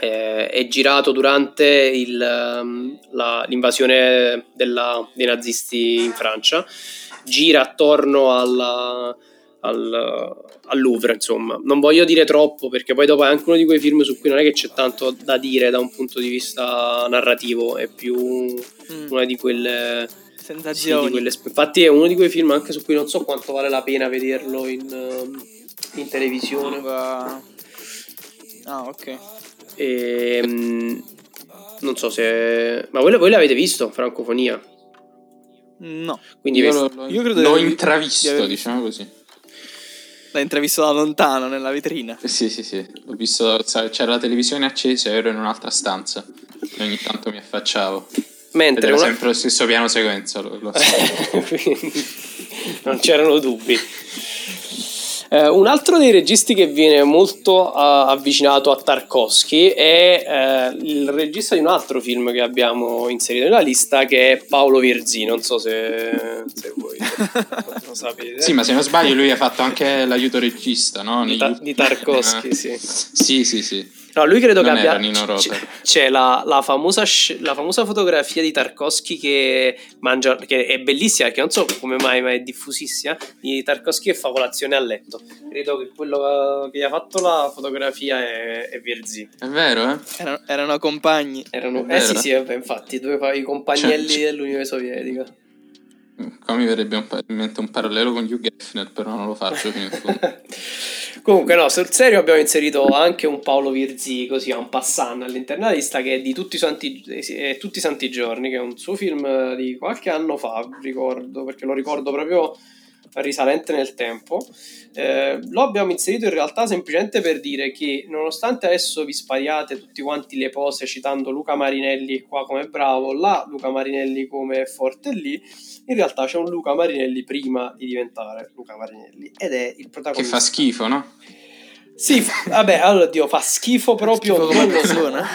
Eh, è girato durante il, ehm, la- l'invasione della- dei nazisti in Francia. Gira attorno alla, al, al Louvre, insomma. Non voglio dire troppo perché poi dopo è anche uno di quei film su cui non è che c'è tanto da dire da un punto di vista narrativo, è più Mm, una di quelle... sì, sensazioni. quelle infatti è uno di quei film anche su cui non so quanto vale la pena vederlo in, ehm, in televisione. Ah, ok. Ehm, non so se... Ma voi, voi l'avete visto, Francofonia? No, Quindi Io, avete- l'ho, Io credo l'ho di aver- di intravisto, aver- diciamo così. l'hai intravisto da lontano nella vetrina. Sì, sì, sì. L'ho visto, c'era la televisione accesa e ero in un'altra stanza. ogni tanto mi affacciavo. Mentre Ed una- sempre lo stesso piano sequenza. Lo, non c'erano dubbi. Eh, un altro dei registi che viene molto eh, avvicinato a Tarkovsky è eh, il regista di un altro film che abbiamo inserito nella lista che è Paolo Virzì. Non so se, se voi lo sapete. Sì, ma se non sbaglio lui ha fatto anche l'aiuto regista, no? Di Ta- di Tarkovsky, Eh, sì. Sì, sì, sì. No, lui credo Non che era abbia. Nino c-. C'è la, la famosa, sc- la famosa fotografia di Tarkovsky che mangia. che è bellissima, che non so come mai, ma è diffusissima. Di Tarkovsky che fa colazione a letto. Credo che quello che gli ha fatto la fotografia è, è Virzì. È vero, eh? Erano, erano compagni. Erano, È eh vero? sì, sì, infatti, fa i compagnelli Cioè- dell'Unione Sovietica. Qua mi verrebbe un in mente un parallelo con Hugh Hefner, però non lo faccio fino in fondo. Comunque, no, sul serio abbiamo inserito anche un Paolo Virzì, così a un passant all'interno della lista, che è di tutti i, santi, eh, Tutti i Santi Giorni, che è un suo film di qualche anno fa, ricordo, perché lo ricordo proprio risalente nel tempo. Eh, lo abbiamo inserito in realtà semplicemente per dire che, nonostante adesso vi spariate tutti quanti le pose citando Luca Marinelli qua come bravo, là Luca Marinelli come forte lì, in realtà c'è un Luca Marinelli prima di diventare Luca Marinelli ed è il Che protagonista. fa schifo, no? Sì, vabbè, allora Dio, fa schifo proprio Schifo come non lo so. persona.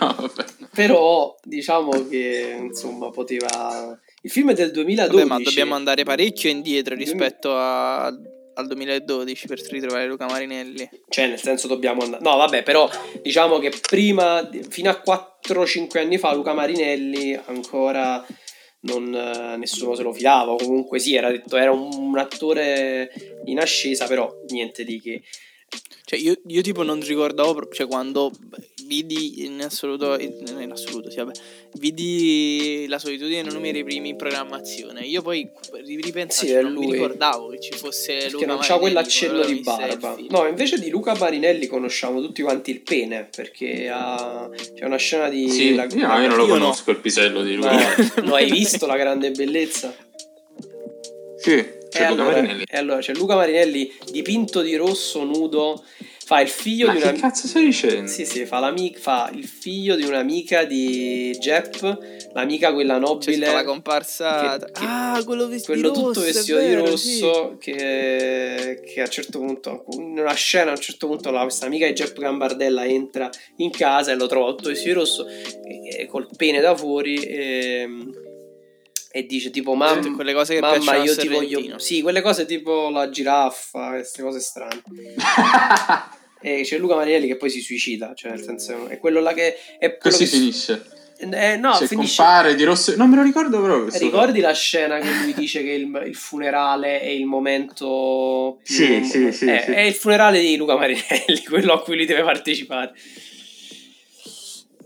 no. Però diciamo che insomma poteva il film è del 2012. Vabbè, ma dobbiamo andare parecchio indietro rispetto a- al 2012 per ritrovare Luca Marinelli. Cioè, nel senso dobbiamo andare. No, vabbè, però diciamo che prima fino a 4-5 anni fa Luca Marinelli ancora non eh, nessuno se lo filava, o comunque sì, era detto era un, un attore in ascesa, però niente di che. Cioè, io, io tipo non ricordavo, pro- cioè quando vidi in assoluto, in, in assoluto, sì, vabbè, vidi la solitudine non numeri primi in programmazione. Io poi ripensavo, Sì, è non mi lui. ricordavo che ci fosse Perché Luca non c'ha quell'accenno di barba. No, invece di Luca Marinelli conosciamo tutti quanti il pene, perché ha... c'è una scena di... Sì, la- no, io non lo Io no. conosco il pisello di lui. No, lo hai visto la grande bellezza? Sì, E c'è Luca allora, Marinelli. e allora c'è Luca Marinelli dipinto di rosso nudo, fa il figlio Ma di che una... cazzo stai dicendo? Sì, sì, fa, fa il figlio di un'amica di Jep, l'amica quella Cioè, nobile. fa la comparsa. che- che- ah, quello vestito quello di tutto vestito di vero, rosso che, che a un certo punto in una scena a un certo punto la, questa amica di Jeff Gambardella entra in casa e lo trova tutto vestito di rosso e- e col pene da fuori e, e dice tipo mamma, Tutte quelle cose che mamma io ti voglio sì quelle cose tipo la giraffa queste cose strane e c'è Luca Marinelli che poi si suicida cioè nel senso è quello là che è quello Così che finisce. eh, no Se finisce compare di rosso... Non me lo ricordo proprio. questo Ricordi la scena che lui dice che il, il funerale è il momento più... Sì, sì, sì, è, sì. è il funerale di Luca Marinelli, quello a cui lui deve partecipare.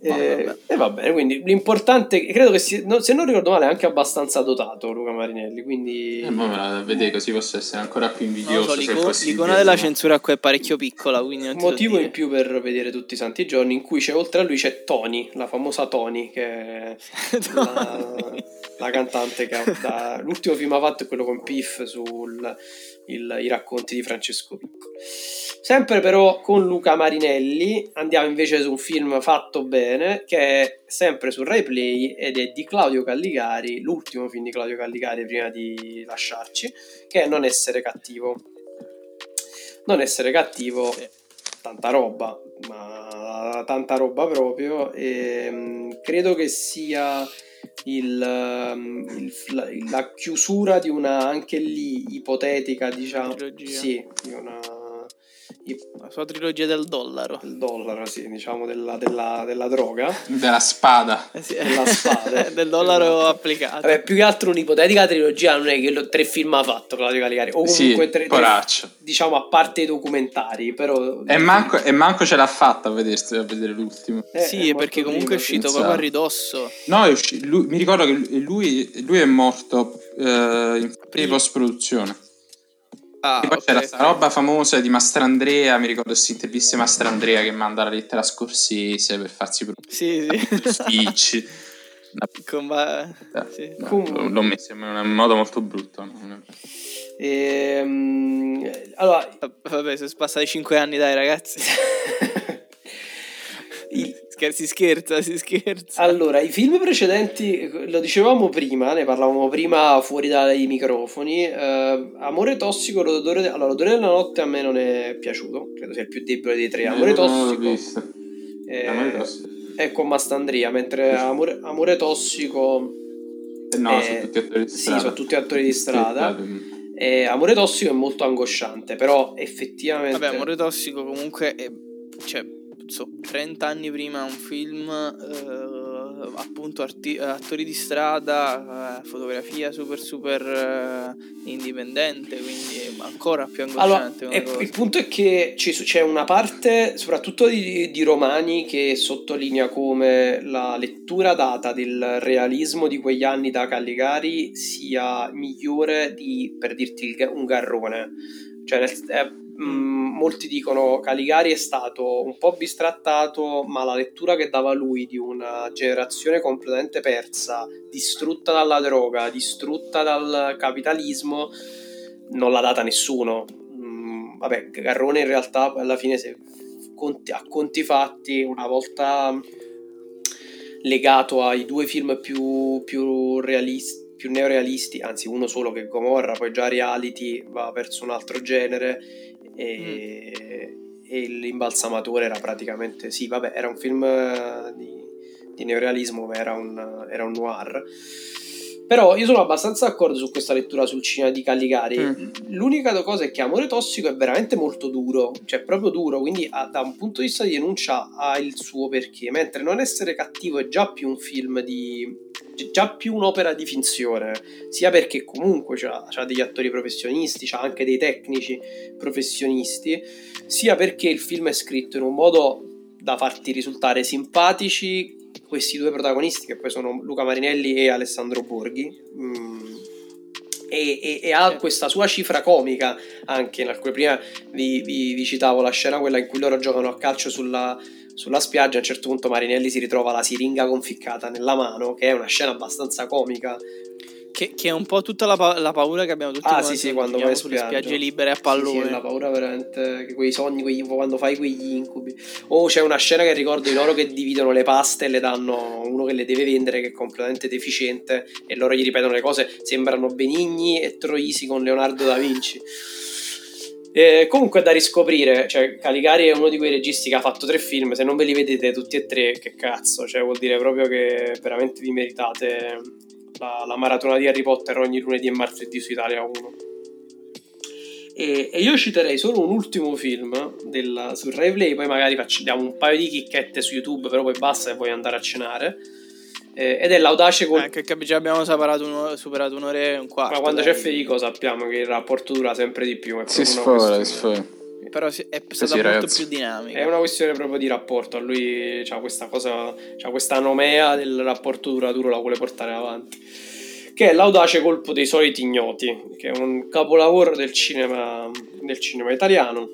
E, vabbè. e va bene, quindi l'importante, credo che sia, no, se non ricordo male, è anche abbastanza dotato Luca Marinelli, quindi... Eh, ma me la vado a vedere così posso essere ancora più invidioso. so, se l'ico- possibile, l'icona della ma- censura qua è parecchio piccola, quindi so motivo in più per vedere tutti i santi giorni in cui c'è oltre a lui c'è Tony, la famosa Tony che è la, la cantante che ha, da- l'ultimo film ha fatto è quello con Piff sul il- i racconti di Francesco Piccolo. Sempre però con Luca Marinelli andiamo invece su un film fatto bene che è sempre su Rai Play ed è di Claudio Calligari, l'ultimo film di Claudio Calligari prima di lasciarci, che è Non essere cattivo. Non essere cattivo tanta roba, ma tanta roba proprio. E, mm, credo che sia il, um, il- la, la chiusura di una anche lì ipotetica, diciamo. Trilogia. Sì, di una. La sua trilogia del dollaro. del dollaro, sì, diciamo della, della, della droga. Della spada. Eh sì, Della spada. del dollaro Esatto. applicato. Vabbè, più che altro un'ipotetica trilogia non è che lo- tre film ha fatto Claudio Caligari, o Sì, comunque tre, tre- poraccio. diciamo a parte i documentari, però... E manco, e manco ce l'ha fatta a, vedersi, a vedere l'ultimo. Eh, sì, perché comunque è uscito senza- proprio a ridosso. No, è usci- lui- mi ricordo che lui, lui è morto eh, in Prima. Ah, e poi ok. c'era sta roba famosa di Mastrandrea, mi ricordo queste interviste di Mastrandrea che manda la lettera a Scorsese per farsi Sì, produrre sì. speech. No, Comba- sì. no, l'ho messo in un modo molto brutto. no? Ehm, allora, Vabbè, sono passati 5 anni, dai, ragazzi. il- Scher- si scherza, si scherza. Allora, i film precedenti, lo dicevamo prima, ne parlavamo prima fuori dai microfoni. eh, Amore tossico, l'odore, de- allora, l'odore della notte a me non è piaciuto, credo sia il più debole dei tre. Amore Eh, non l'ho tossico visto. eh, Amore tossico. è con Mastandria, mentre Amore, Amore tossico Eh, No, eh, sono tutti attori di sì, strada. sono tutti attori di strada. Sì, E Amore tossico è molto angosciante, però effettivamente... Vabbè, Amore tossico comunque è, cioè, so, 30 anni prima un film, eh, appunto arti- attori di strada, eh, fotografia super super eh, indipendente, quindi è ancora più Allora, angosciante. cosa. il punto è che c'è una parte, soprattutto di, di romani, che sottolinea come la lettura data del realismo di quegli anni da Caligari sia migliore di, per dirti, un garrone. Cioè, eh, mh, molti dicono Caligari è stato un po' bistrattato, ma la lettura che dava lui di una generazione completamente persa, distrutta dalla droga, distrutta dal capitalismo, non l'ha data nessuno. Mm, vabbè, Garrone in realtà alla fine se conti, a conti fatti una volta legato ai due film più, più realisti più neorealisti, anzi uno solo che è Gomorra, poi già reality va verso un altro genere e, e l'imbalsamatore era praticamente, sì vabbè era un film eh, di, di neorealismo ma era un, era un noir però io sono abbastanza d'accordo su questa lettura sul cinema di Caligari. Mm. L'unica cosa è che Amore Tossico è veramente molto duro, cioè proprio duro, quindi ha- da un punto di vista di denuncia ha il suo perché, mentre Non essere cattivo è già più un film di... già più un'opera di finzione, sia perché comunque c'ha, c'ha degli attori professionisti, c'ha anche dei tecnici professionisti, sia perché il film è scritto in un modo da farti risultare simpatici questi due protagonisti che poi sono Luca Marinelli e Alessandro Borghi. Mm, e, e- e ha questa sua cifra comica anche in alcune prima vi, vi- vi citavo la scena quella in cui loro giocano a calcio sulla, sulla spiaggia a un certo punto Marinelli si ritrova la siringa conficcata nella mano che è una scena abbastanza comica Che, che è un po' tutta la, pa- la paura che abbiamo tutti Ah, sì, sì, quando vai sulle spiaggia. spiagge libere a Sì, pallone. sì, la paura veramente che quei sogni, quegli- quando fai quegli incubi. O c'è una scena che ricordo di loro che dividono le paste e le danno uno che le deve vendere che è completamente deficiente e loro gli ripetono le cose, sembrano Benigni e Troisi con Leonardo da Vinci. Eh, comunque è da riscoprire, cioè Caligari è uno di quei registi che ha fatto tre film, se non ve li vedete tutti e tre, che cazzo, cioè vuol dire proprio che veramente vi meritate la, la maratona di Harry Potter ogni lunedì e martedì su Italia 1. E, e io citerei solo un ultimo film del, su Rai Play, poi magari facci- diamo un paio di chicchette su YouTube, però poi basta e vuoi andare a cenare. Eh, ed è l'audace col... Anche che già abbiamo superato, uno- superato un'ora e un quarto. Ma quando dai. c'è Federico sappiamo che il rapporto dura sempre di più. È Si proprio una sfora, si sfora. Però è stata Sì, molto ragazzi. più dinamica. È una questione proprio di rapporto. A lui c'ha questa cosa, c'ha questa nomea del rapporto duraturo, la vuole portare avanti. Che è l'audace colpo dei soliti ignoti, che è un capolavoro del cinema, del cinema italiano.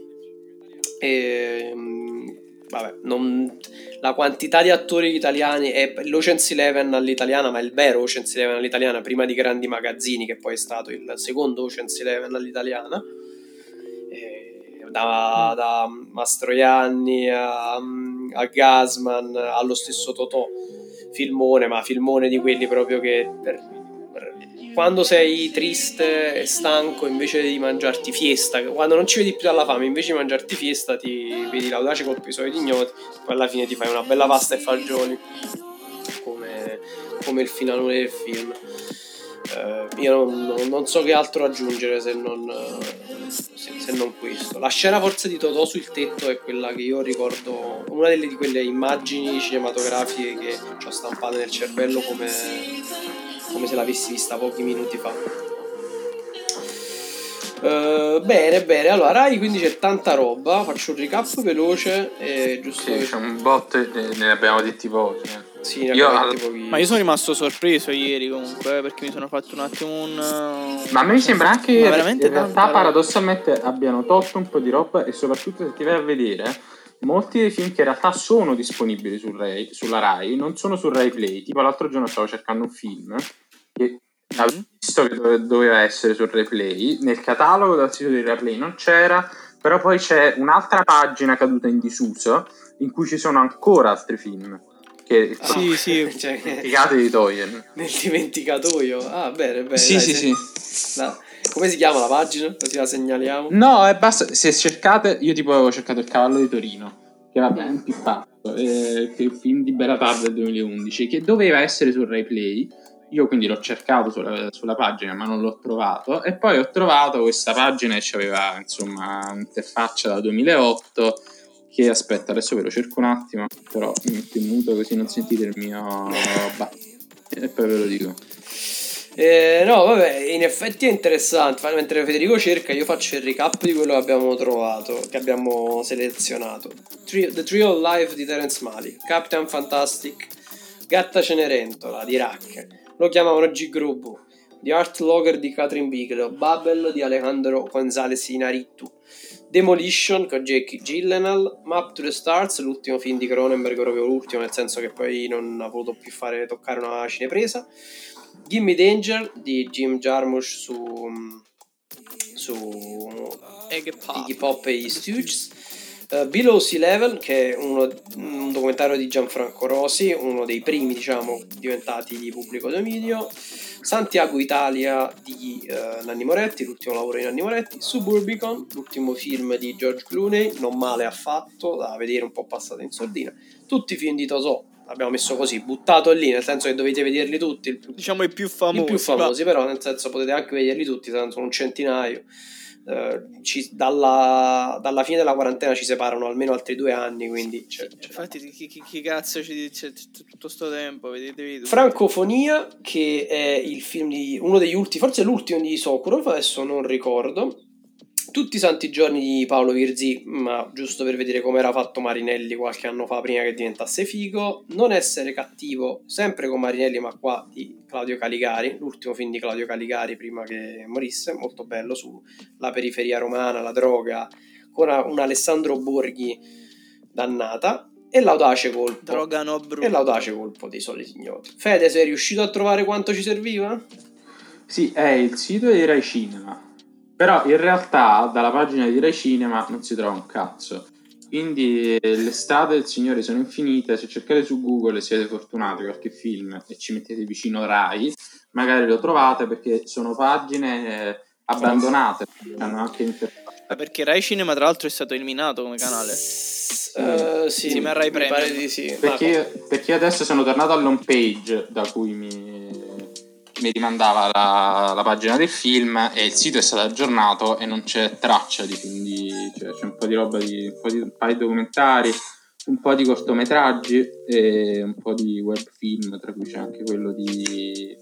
E, mm, vabbè, non- la quantità di attori italiani è l'Ocean's Eleven all'italiana, ma il vero Ocean's Eleven all'italiana, prima di Grandi Magazzini, che poi è stato il secondo Ocean's Eleven all'italiana. E da, da Mastroianni a, a Gasman allo stesso Totò filmone ma filmone di quelli proprio che per- quando sei triste e stanco invece di mangiarti fiesta quando non ci vedi più dalla fame invece di mangiarti fiesta ti vedi l'audace colpo i soliti ignoti poi alla fine ti fai una bella pasta e fagioli come, come il finale del film eh, io non, non- so che altro aggiungere se non, eh, se, se non questo. La scena forse di Totò sul tetto è quella che io ricordo, una delle, di quelle immagini cinematografiche che ho stampato nel cervello come, come se l'avessi vista pochi minuti fa. Eh, bene, bene, allora Rai quindi c'è tanta roba, faccio un recap veloce, e giusto Sì, che- c'è un bot, e ne ne abbiamo detti pochi. eh. sì, ne Io abbiamo al- detti pochi. Ma io sono rimasto sorpreso ieri comunque eh, perché mi sono fatto un attimo un... Ma a me sembra anche che veramente in realtà tanta roba. paradossalmente abbiano tolto un po' di roba e soprattutto se ti vai a vedere molti dei film che in realtà sono disponibili sul Rai- sulla Rai non sono su Rai Play. Tipo l'altro giorno stavo cercando un film avevo visto che dove- doveva essere sul Rai Play, nel catalogo dal sito di Rai Play non c'era, però poi c'è un'altra pagina caduta in disuso in cui ci sono ancora altri film. Che sì, sì. cioè, dimenticate di togliere. Nel dimenticatoio. Ah, bene, bene. Sì, dai, sì, se... sì. La... Come si chiama la pagina? Così la segnaliamo. No, è basta. Se cercate, io tipo avevo cercato Il cavallo di Torino, che vabbè è un pippato, eh, che è un film di Beratar del 2011, che doveva essere su Rai Play. Io quindi l'ho cercato sulla, sulla, pagina, ma non l'ho trovato. E poi ho trovato questa pagina che aveva insomma un'interfaccia da 2008. Che aspetta, adesso ve lo cerco un attimo. Però mi metto in muto così non sentite il mio. e poi ve lo dico. Eh, no, vabbè, in effetti è interessante. Mentre Federico cerca, io faccio il recap di quello che abbiamo trovato, che abbiamo selezionato. The Tree of Life di Terence Mali, Captain Fantastic, Gatta Cenerentola di Rack, lo chiamavano G. Grubu, The Art Logger di Catherine Bigelow, Babel di Alejandro Gonzalez Inaritu, Demolition con Jake Gyllenhaal, Map to the Stars, l'ultimo film di Cronenberg, proprio l'ultimo, nel senso che poi non ha voluto più fare toccare una cinepresa. Gimme Danger di Jim Jarmusch su, su Iggy Pop e gli Stooges. Uh, Below Sea Level, che è uno, un documentario di Gianfranco Rosi, uno dei primi, diciamo, diventati di pubblico dominio. Santiago Italia di uh, Nanni Moretti, l'ultimo lavoro di Nanni Moretti. Suburbicon, l'ultimo film di George Clooney, non male affatto, da vedere un po' passato in sordina. Tutti i film di Tosò, l'abbiamo messo così, buttato lì, nel senso che dovete vederli tutti. Diciamo i più famosi. I più famosi, ma... però nel senso potete anche vederli tutti, sono un centinaio. Uh, ci, dalla, dalla, fine della quarantena ci separano almeno altri due anni, quindi... C'è, c'è Infatti chi, chi, chi, cazzo ci dice tutto questo tempo? Vedetevi tutto. Francofonia, che è il film di... uno degli ultimi, forse l'ultimo di Sokurov, adesso non ricordo tutti i santi giorni di Paolo Virzi, ma giusto per vedere come era fatto Marinelli qualche anno fa prima che diventasse figo. Non essere cattivo, sempre con Marinelli, ma qua di Claudio Caligari, l'ultimo film di Claudio Caligari prima che morisse, molto bello sulla periferia romana, la droga, con un Alessandro Borghi dannata. E l'audace colpo. Droga no E l'audace colpo dei soli signori. Fede, sei riuscito a trovare quanto ci serviva? Sì, è il sito di Rai Cinema però in realtà dalla pagina di Rai Cinema non si trova un cazzo. Quindi l'estate del Signore sono infinite. Se cercate su Google e siete fortunati qualche film e ci mettete vicino Rai, magari lo trovate perché sono pagine eh, abbandonate. Hanno anche interfacce. Perché Rai Cinema, tra l'altro, è stato eliminato come canale. Uh, sì, insieme a Rai Premium. Di sì. Perché, perché adesso sono tornato all'home page da cui mi mi rimandava la, la, pagina del film e il sito è stato aggiornato e non c'è traccia di quindi cioè, c'è un po' di roba di un, po di, un paio di documentari un po' di cortometraggi e un po' di web film tra cui c'è anche quello di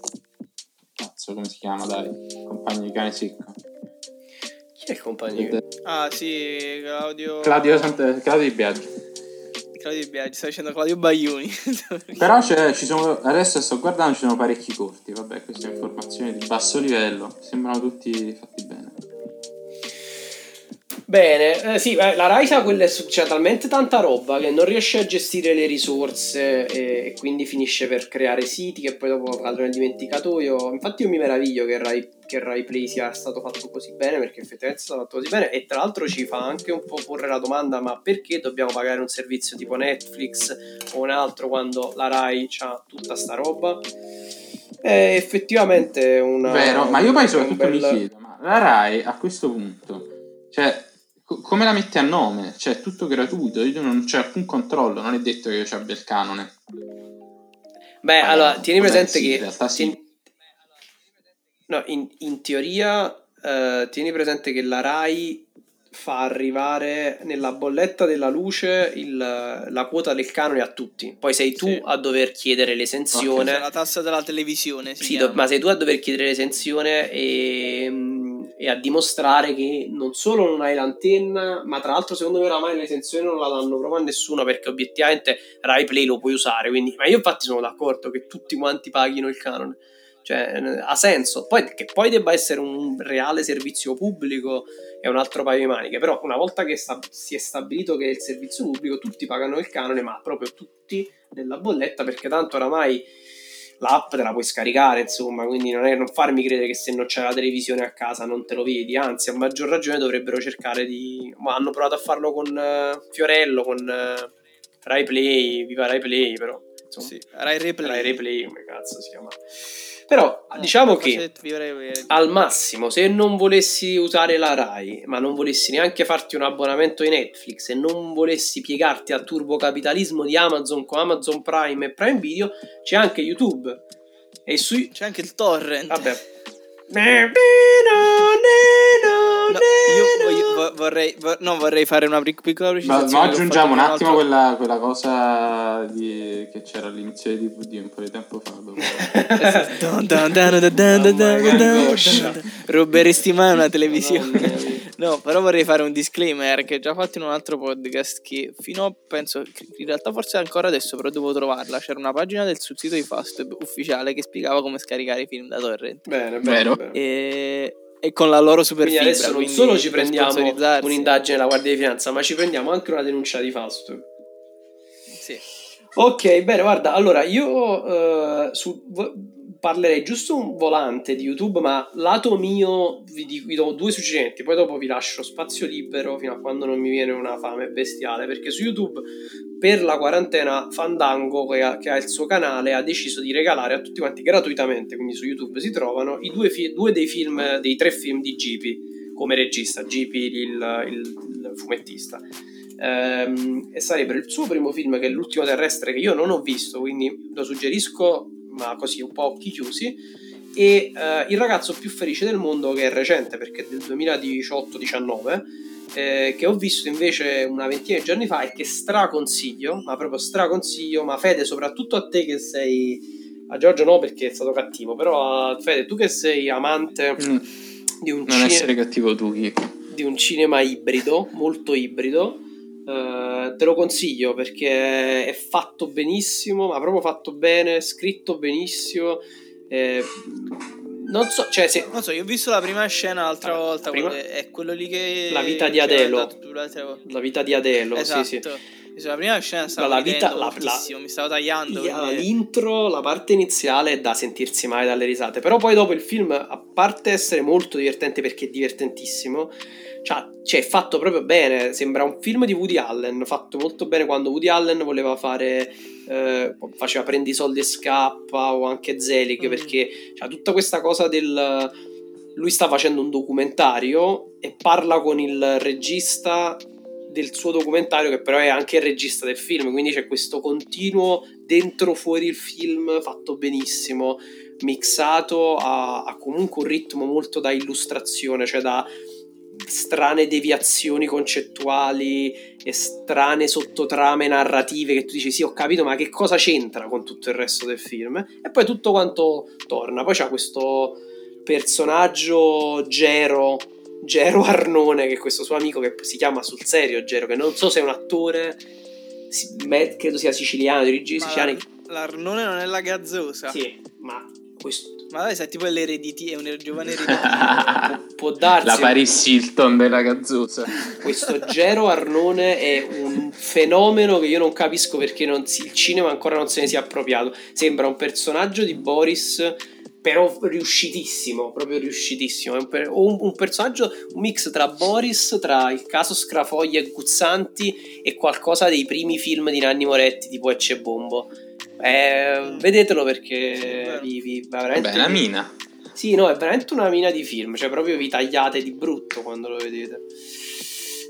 cazzo come si chiama dai compagno di cane secco. Chi è il compagno di cane? Ah sì Claudio Claudio, Sant- Claudio di Biagio Claudio Biaggi, sta dicendo Claudio Baglioni. Però ci sono, adesso sto guardando, ci sono parecchi corti, vabbè, queste informazioni di basso livello, sembrano tutti fatti bene. Bene, eh, sì, eh, la Rai sa quelle, c'è talmente tanta roba che non riesce a gestire le risorse e, e quindi finisce per creare siti che poi dopo cadono nel dimenticatoio. Infatti io mi meraviglio che Rai, che Rai Play sia stato fatto così bene perché effettivamente è stato fatto così bene e tra l'altro ci fa anche un po' porre la domanda ma perché dobbiamo pagare un servizio tipo Netflix o un altro quando la Rai ha tutta sta roba? È effettivamente una... Vero, ma io poi soprattutto bel... mi chiedo, ma la Rai a questo punto... Cioè, come la metti a nome? Cioè, è tutto gratuito, non c'è alcun controllo, non è detto che io ci abbia il canone. Beh, ah, allora, tieni presente sì, che... In realtà sì. Tieni... No, in, in teoria, uh, tieni presente che la RAI fa arrivare nella bolletta della luce il, la quota del canone a tutti. Poi sei tu sì. a dover chiedere l'esenzione. Okay, la tassa della televisione. sì, do, ma sei tu a dover chiedere l'esenzione e e a dimostrare che non solo non hai l'antenna, ma tra l'altro secondo me oramai l'esenzione non la danno proprio a nessuno perché obiettivamente Rai Play lo puoi usare, quindi, ma io infatti sono d'accordo che tutti quanti paghino il canone, cioè ha senso, poi che poi debba essere un reale servizio pubblico è un altro paio di maniche, però una volta che sta, si è stabilito che è il servizio pubblico tutti pagano il canone, ma proprio tutti nella bolletta perché tanto oramai l'app te la puoi scaricare, insomma, quindi non, è, non farmi credere che se non c'è la televisione a casa non te lo vedi, anzi a maggior ragione dovrebbero cercare di... Ma hanno provato a farlo con uh, Fiorello, con uh, Rai Play, viva Rai Play, però... Insomma, Sì, Rai Replay. Rai Replay, come cazzo si chiama. Però Ah, diciamo che vivere- al massimo, se non volessi usare la Rai, ma non volessi neanche farti un abbonamento di Netflix e non volessi piegarti al turbocapitalismo di Amazon con Amazon Prime e Prime Video, c'è anche YouTube. E su C'è anche il torrent. vabbè. No, io voglio- vo- vorrei, vo- no, vorrei fare una pic- piccola Ma, precisazione. ma ho aggiungiamo un attimo altro- quella, quella cosa di- che c'era all'inizio di DVD un po' di tempo fa. dove- Ruberesti mai una televisione? No, però vorrei fare un disclaimer che ho già fatto in un altro podcast che fino a, penso, in realtà forse ancora adesso, però devo trovarla. C'era una pagina del sul sito di Fastweb ufficiale che spiegava come scaricare i film da torrent. Bene, vero. E e con la loro superficie. Quindi adesso non solo ci prendiamo un'indagine della Guardia di Finanza, ma ci prendiamo anche una denuncia di Fausto. Sì. Ok, bene, guarda, allora io eh, su- vo- parlerei giusto un volante di YouTube, ma lato mio vi, di- vi do due suggerimenti, poi dopo vi lascio spazio libero fino a quando non mi viene una fame bestiale, perché su YouTube per la quarantena Fandango, che ha, che ha il suo canale, ha deciso di regalare a tutti quanti gratuitamente, quindi su YouTube si trovano, i due, fi- due dei film, dei tre film di Gipi come regista, Gipi il, il- il fumettista. Ehm, e sarebbe il suo primo film che è L'ultimo terrestre che io non ho visto, quindi lo suggerisco, ma così un po' occhi chiusi. E eh, Il ragazzo più felice del mondo, che è recente perché è del 2018-19, eh, che ho visto invece una ventina di giorni fa e che straconsiglio, ma proprio straconsiglio, ma Fede, soprattutto a te che sei. A Giorgio no perché è stato cattivo, però a Fede, tu che sei amante Mm, di un Non cinema essere cattivo tu, Chico. di un cinema ibrido, molto ibrido. Eh, te lo consiglio perché è fatto benissimo, ma proprio fatto bene, scritto benissimo. eh, non so, cioè, se Non so, io ho visto la prima scena l'altra Vabbè, volta, prima- è quello lì che... La vita di Adelo. la vita di Adelo, Esatto. sì, sì. Visto La prima scena stavo La la vita- la- moltissimo, mi stavo tagliando. Quindi- L'intro, la parte iniziale è da sentirsi male dalle risate, però poi dopo il film, a parte essere molto divertente perché è divertentissimo, cioè, cioè, è fatto proprio bene, sembra un film di Woody Allen, fatto molto bene quando Woody Allen voleva fare, eh, faceva prendi i soldi e scappa o anche Zelig Mm. perché c'ha tutta questa cosa del... Lui sta facendo un documentario e parla con il regista del suo documentario che però è anche il regista del film quindi c'è questo continuo dentro fuori il film fatto benissimo mixato a, a comunque un ritmo molto da illustrazione cioè da strane deviazioni concettuali e strane sottotrame narrative che tu dici sì ho capito ma che cosa c'entra con tutto il resto del film e poi tutto quanto torna poi c'è questo personaggio Gero Gero Arnone, che è questo suo amico che si chiama sul serio Gero, che non so se è un attore, credo sia siciliano, di origini Ma siciliane. L'Arnone non è la gazzosa. Sì, ma questo Ma dai, sai, tipo l'erediti, è un giovane ereditio. può, può darsi. La Paris Hilton della gazzosa. Questo Gero Arnone è un fenomeno che io non capisco perché non si- il cinema ancora non se ne sia appropriato. Sembra un personaggio di Boris, però riuscitissimo, proprio riuscitissimo. È un, un- un personaggio, un mix tra Boris, tra il caso Scrafoglia e Guzzanti e qualcosa dei primi film di Nanni Moretti, tipo Ecce Bombo. Eh, vedetelo perché vi, vi- veramente Vabbè, la mina. sì, no, è veramente una mina di film, cioè proprio vi tagliate di brutto quando lo vedete.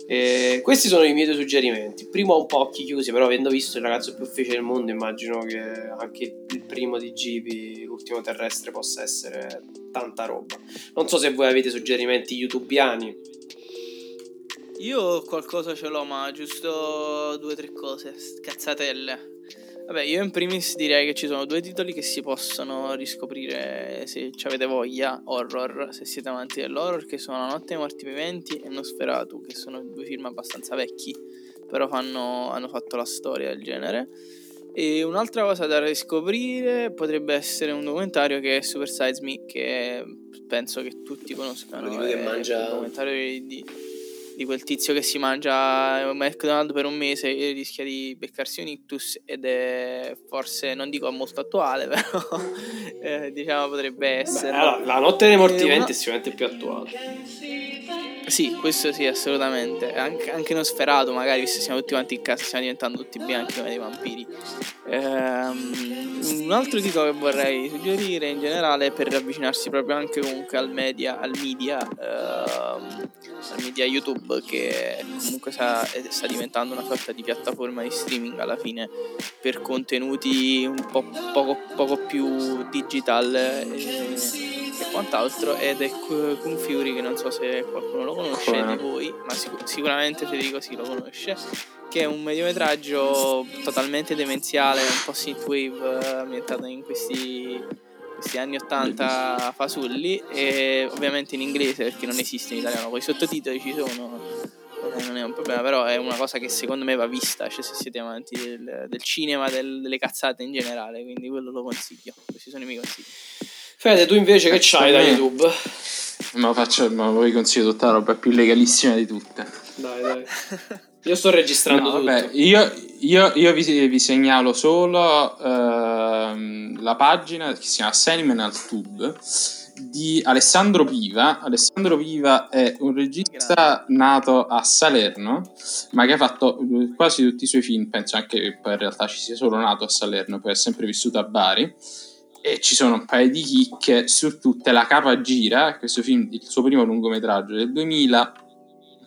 E questi sono i miei due suggerimenti. Il primo ha un po' occhi chiusi, però avendo visto il ragazzo più felice del mondo, immagino che anche il primo di Gibi, l'ultimo terrestre, possa essere tanta roba. Non so se voi avete suggerimenti youtubiani. Io qualcosa ce l'ho, ma giusto due o tre cose, cazzatelle. Vabbè, io in primis direi che ci sono due titoli che si possono riscoprire se ci avete voglia, horror, se siete amanti dell'horror, che sono La notte dei morti viventi e Nosferatu, che sono due film abbastanza vecchi, però fanno- hanno fatto la storia del genere. E un'altra cosa da riscoprire potrebbe essere un documentario che è Super Size Me, che penso che tutti conoscano. Quello di lui che mangia- un documentario di... di quel tizio che si mangia un McDonald's per un mese e rischia di beccarsi un ictus ed è forse, non dico molto attuale, però eh, diciamo potrebbe essere. Beh, allora, la notte dei morti Eh, viventi una- è sicuramente più attuale. Sì, questo sì, assolutamente. Anche, anche non sferato, magari, visto che siamo tutti quanti in casa, stiamo diventando tutti bianchi come dei vampiri. Ehm, un altro titolo che vorrei suggerire in generale per avvicinarsi proprio anche comunque al media, al media, ehm, al media YouTube che comunque sta, eh, sta diventando una sorta di piattaforma di streaming alla fine per contenuti un po' poco, poco più digital e, e quant'altro ed è Ku- Kung Fury che non so se qualcuno lo conosce Come di voi ma sic- sicuramente Federico sì lo conosce che è un mediometraggio totalmente demenziale un po' synthwave eh, ambientato in questi questi anni 80 fasulli e ovviamente in inglese perché non esiste in italiano poi i sottotitoli ci sono non è un problema però è una cosa che secondo me va vista cioè se siete amanti del, del cinema del- delle cazzate in generale quindi quello lo consiglio questi sono i miei consigli Fede, tu invece che c'hai da YouTube? Ma faccio, ma vi consiglio tutta la roba più legalissima di tutte. Dai, dai. Io sto registrando No, tutto. vabbè, io, io- io vi, vi segnalo solo ehm, la pagina che si chiama Senimenal Tube di Alessandro Piva. Alessandro Piva è un regista nato a Salerno, ma che ha fatto eh, quasi tutti i suoi film. Penso anche che poi in realtà ci sia solo nato a Salerno, poi è sempre vissuto a Bari. E ci sono un paio di chicche su tutte. La capa gira, questo film, il suo primo lungometraggio del 2000,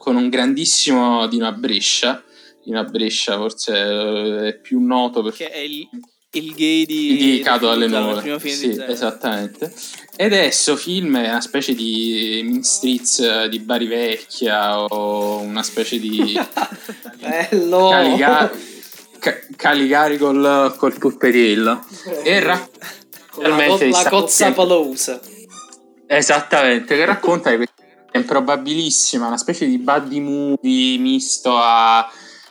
con un grandissimo Dino a Brescia. Dino a Brescia forse eh, è più noto perché è il, il gay di, di Cato alle di nuvole. Sì, di esattamente. Ed è questo film è una specie di Mean Streets eh, di Bari Vecchia o una specie di Bello! Caliga- Ca- Caligari col, col pupperillo. E ra- Con la, co- cozza palosa. Esattamente, che racconta di improbabilissima, una specie di buddy movie misto a...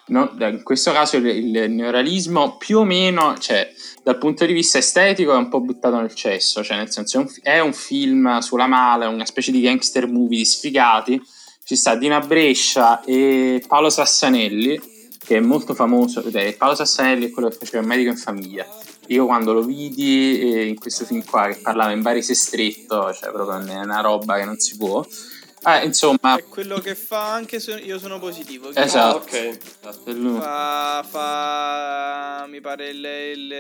no, in questo caso il, il neorealismo più o meno, cioè dal punto di vista estetico è un po' buttato nel cesso, cioè nel senso è un, è un film sulla mala, una specie di gangster movie di sfigati, ci sta Dina Brescia e Paolo Sassanelli, che è molto famoso, eh, Paolo Sassanelli è quello che faceva il medico in famiglia. Io quando lo vidi eh, in questo film qua che parlava in Bari se stretto, cioè proprio è una roba che non si può. Eh, insomma, È quello che fa anche se io sono positivo. che Esatto. Ah, ok. esatto. Fa, fa- mi pare il, il,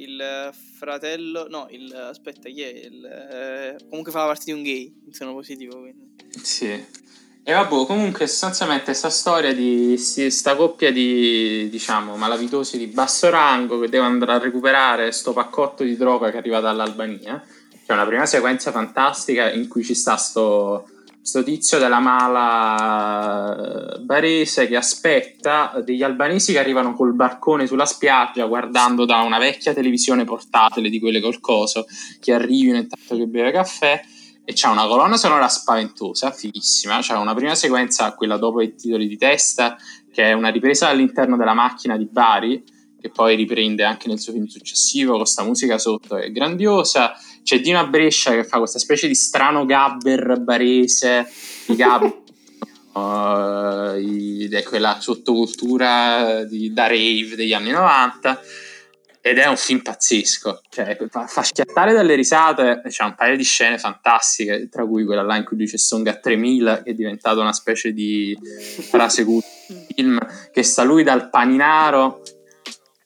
il fratello, no, il, aspetta, chi è? Il, eh, comunque fa la parte di un gay, sono positivo, quindi. Sì. E vabbè, comunque sostanzialmente sta storia di sti- sta coppia di, diciamo, malavitosi di basso rango che devono andare a recuperare sto paccotto di droga che arriva dall'Albania. C'è una prima sequenza fantastica in cui ci sta sto, sto tizio della mala barese che aspetta degli albanesi che arrivano col barcone sulla spiaggia guardando da una vecchia televisione portatile di quelle col coso che arrivino intanto che beve caffè e c'ha una colonna sonora spaventosa, fighissima. C'è una prima sequenza, quella dopo i titoli di testa, che è una ripresa all'interno della macchina di Bari, che poi riprende anche nel suo film successivo, con sta musica sotto, è grandiosa. C'è Dino a Brescia che fa questa specie di strano gabber barese, di gabber, uh, i- di quella sottocultura di, da rave degli anni 90 ed è un film pazzesco, cioè, fa, fa schiattare dalle risate, c'è un paio di scene fantastiche, tra cui quella là in cui c'è Songa 3000, che è diventato una specie di frase cult del film, che sta lui dal paninaro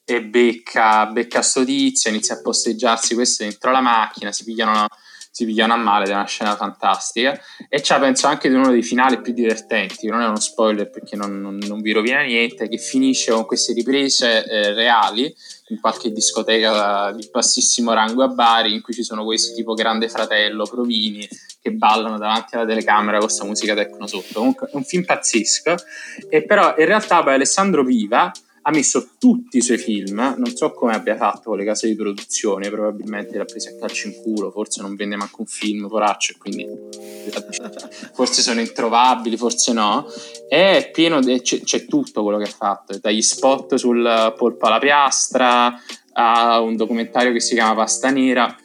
e becca, becca sto tizio, inizia a posteggiarsi questo dentro la macchina, si pigliano, si pigliano a male, ed è una scena fantastica. E c'ha penso anche di uno dei finali più divertenti, non è uno spoiler perché non, non- non vi rovina niente, che finisce con queste riprese eh, reali in qualche discoteca di bassissimo rango a Bari in cui ci sono questi tipo Grande Fratello, Provini che ballano davanti alla telecamera con questa musica tecno sotto. Comunque è un film pazzesco e però in realtà poi Alessandro Viva ha messo tutti i suoi film, non so come abbia fatto con le case di produzione, probabilmente li ha presi a calcio in culo, forse non vende manco un film, poraccio, quindi forse sono introvabili, forse no. È pieno, de- c'è, c'è tutto quello che ha fatto, dagli spot sul polpo alla piastra a un documentario che si chiama Pasta Nera,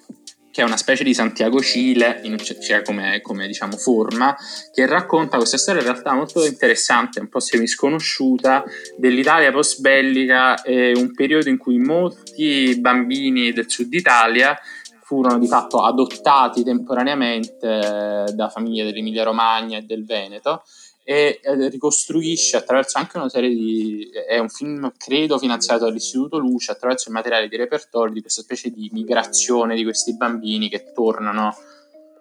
che è una specie di Santiago Cile, in, cioè come, come, diciamo forma, che racconta questa storia in realtà molto interessante, un po' sconosciuta, dell'Italia post-bellica, eh, un periodo in cui molti bambini del sud Italia furono di fatto adottati temporaneamente eh, da famiglie dell'Emilia Romagna e del Veneto e ricostruisce attraverso anche una serie di... è un film credo finanziato dall'Istituto Luce attraverso il materiale di repertorio di questa specie di migrazione di questi bambini che tornano,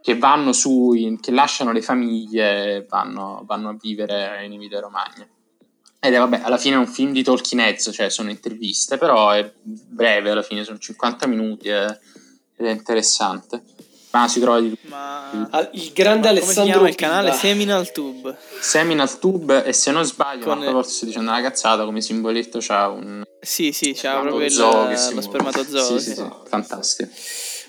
che vanno su, che lasciano le famiglie e vanno, vanno a vivere in Emilia Romagna. Ed è vabbè, alla fine è un film di talking heads, cioè sono interviste, però è breve alla fine, sono 50 minuti ed è interessante. Ma si trova di Ma... Il grande Ma Alessandro come si chiama il canale Seminal Tube. Seminal Tube e se non sbaglio, Con- ma forse sto dicendo una cazzata, come simboletto c'ha un Sì, sì, c'ha proprio il, lo spermatozoo. Sì, sì. sì, sì, fantastico.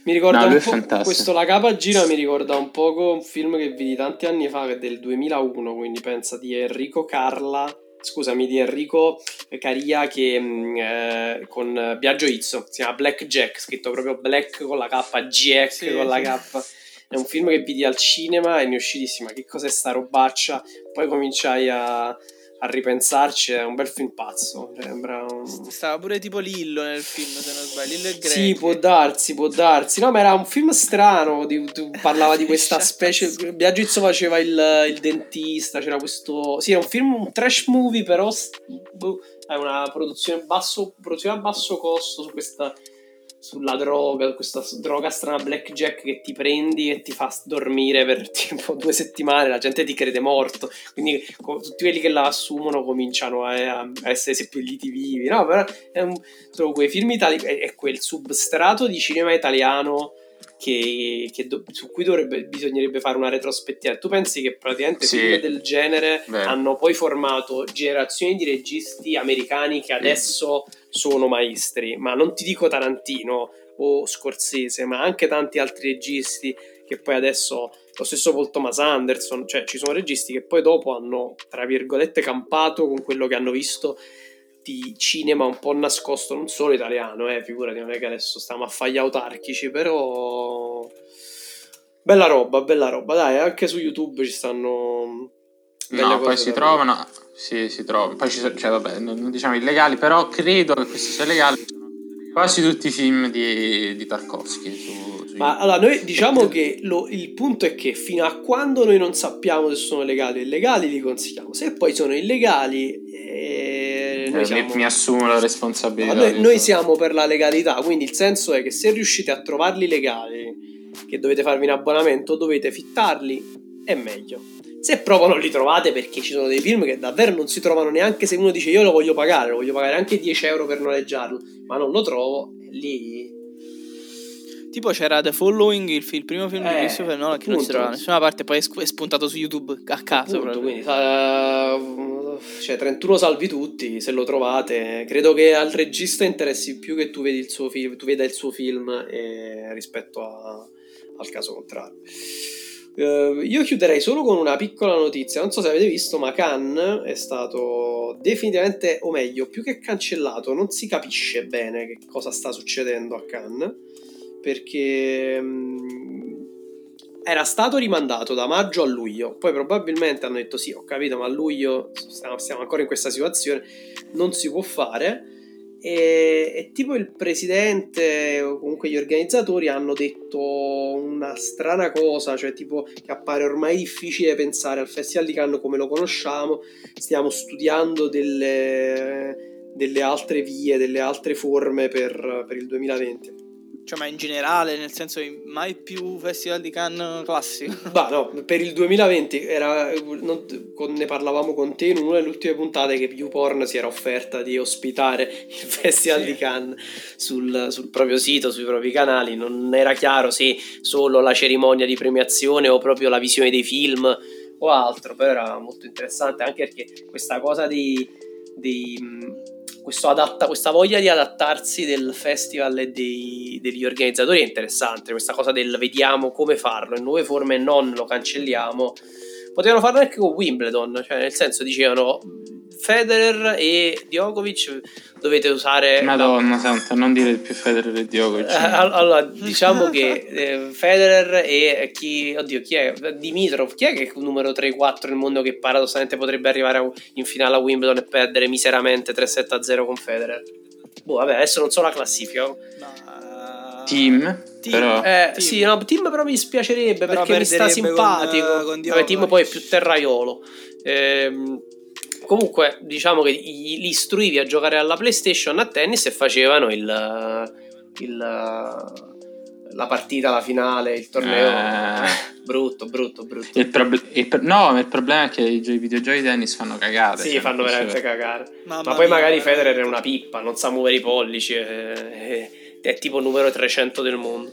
Mi ricorda No, un po' questo La capa gira mi ricorda un poco un film che vidi tanti anni fa che è del 2001, quindi pensa di Enrico Carla, scusami, di Enrico Caria che mh, eh, con Biagio Izzo, si chiama Black Jack, scritto proprio Black con la K, Jack Sì, con la. K. È un film che vidi al cinema e ne ma che cos'è sta robaccia? Poi cominciai a, a ripensarci, è un bel film pazzo, sembra un... Stava pure tipo Lillo nel film, se non sbaglio. Lillo e Greg. Sì, può darsi, può darsi. No, ma era un film strano. Di, tu- parlava di questa Cazzo. specie. Biagio Izzo faceva il, il dentista. C'era questo. Sì, è un film, un trash movie, però. boh, È una produzione, basso, produzione a basso costo su questa. Sulla droga, questa droga strana blackjack che ti prendi e ti fa dormire per tipo due settimane. La gente ti crede morto. Quindi tutti quelli che la assumono cominciano a, a essere seppelliti vivi. No, però è un, sono quei film italiani, è, è quel substrato di cinema italiano che, che do- su cui dovrebbe, bisognerebbe fare una retrospettiva. Tu pensi che praticamente Sì. film del genere Vero. hanno poi formato generazioni di registi americani che adesso sono maestri, ma non ti dico Tarantino o Scorsese, ma anche tanti altri registi che poi adesso lo stesso Paul Thomas Anderson, cioè ci sono registi che poi dopo hanno tra virgolette campato con quello che hanno visto di cinema un po' nascosto, non solo italiano, eh, figurati, non è che adesso stiamo a fagli autarchici, però bella roba, bella roba, dai, anche su YouTube ci stanno No, poi si trovano, sì, si trovano. Poi ci sono, cioè vabbè, non non diciamo illegali, però credo che questi siano legali. Quasi tutti i film di, di Tarkovsky su, su Ma allora, noi diciamo che lo- il punto è che fino a quando noi non sappiamo se sono legali o illegali, li consigliamo. Se poi sono illegali, eh, Eh, noi, mi- siamo, mi, assumo la no, responsabilità. noi- di noi questo. siamo per la legalità. Quindi il senso è che se riuscite a trovarli legali, che dovete farvi un abbonamento, dovete fittarli, è meglio. Se proprio non li trovate, perché ci sono dei film che davvero non si trovano neanche se uno dice io lo voglio pagare, lo voglio pagare anche 10 euro per noleggiarlo, ma non lo trovo, lì Tipo c'era The Following, il, film- il primo film Eh, di Christopher Nolan che non si trova da nessuna parte, poi è spuntato su YouTube a caso. Appunto, quindi sa- cioè 31 salvi tutti se lo trovate. Credo che al regista interessi più che tu vedi il suo film tu veda il suo film eh, rispetto a- al caso contrario Eh, io chiuderei solo con una piccola notizia non so se avete visto ma Cannes è stato definitivamente o meglio più che cancellato non si capisce bene che cosa sta succedendo a Cannes perché mm, era stato rimandato da maggio a luglio, poi probabilmente hanno detto sì, ho capito, ma a luglio stiamo, stiamo ancora in questa situazione, non si può fare. E, e tipo il presidente o comunque gli organizzatori hanno detto una strana cosa, cioè tipo che appare ormai difficile pensare al Festival di Cannes come lo conosciamo, stiamo studiando delle, delle altre vie, delle altre forme per, per il 2020. Cioè, ma in generale, nel senso, mai più Festival di Cannes classico. Bah, no, per il 2020 era, non- con- ne parlavamo con te in una delle ultime puntate che YouPorn si era offerta di ospitare il Festival Sì. di Cannes sul, sul proprio sito, sui propri canali. Non era chiaro se solo la cerimonia di premiazione o proprio la visione dei film o altro, però era molto interessante anche perché questa cosa di, di, mh, questo adatta- questa voglia di adattarsi del festival e dei- degli organizzatori è interessante. Questa cosa del vediamo come farlo in nuove forme non lo cancelliamo. Potevano farlo anche con Wimbledon, cioè nel senso dicevano Federer e Djokovic dovete usare... la- Madonna santa, non dire più Federer e Djokovic. Eh, all- allora, diciamo che eh, Federer e chi, oddio, chi è? Dimitrov, chi è che è il numero 3-4 nel mondo che paradossalmente potrebbe arrivare a- in finale a Wimbledon e perdere miseramente 3-7-0 con Federer? Boh, vabbè, adesso non so la classifica. Ma- Team, Team. però... Eh, Team. sì, no, Tim però mi dispiacerebbe Però perché mi sta simpatico. con- con Vabbè, Tim poi è più terraiolo. Ehm, comunque, diciamo che gli, li istruivi a giocare alla PlayStation a tennis e facevano il, il- la partita, la finale, il torneo. Eh. brutto, brutto, brutto. Il prob- il pro- no, ma il problema è che i, gio- i videogiochi di tennis fanno cagate. Sì, cioè, fanno veramente cagare. Mamma Ma poi mia, magari. Federer è una pippa, non sa muovere i pollici, è, è- è tipo il numero 300 del mondo.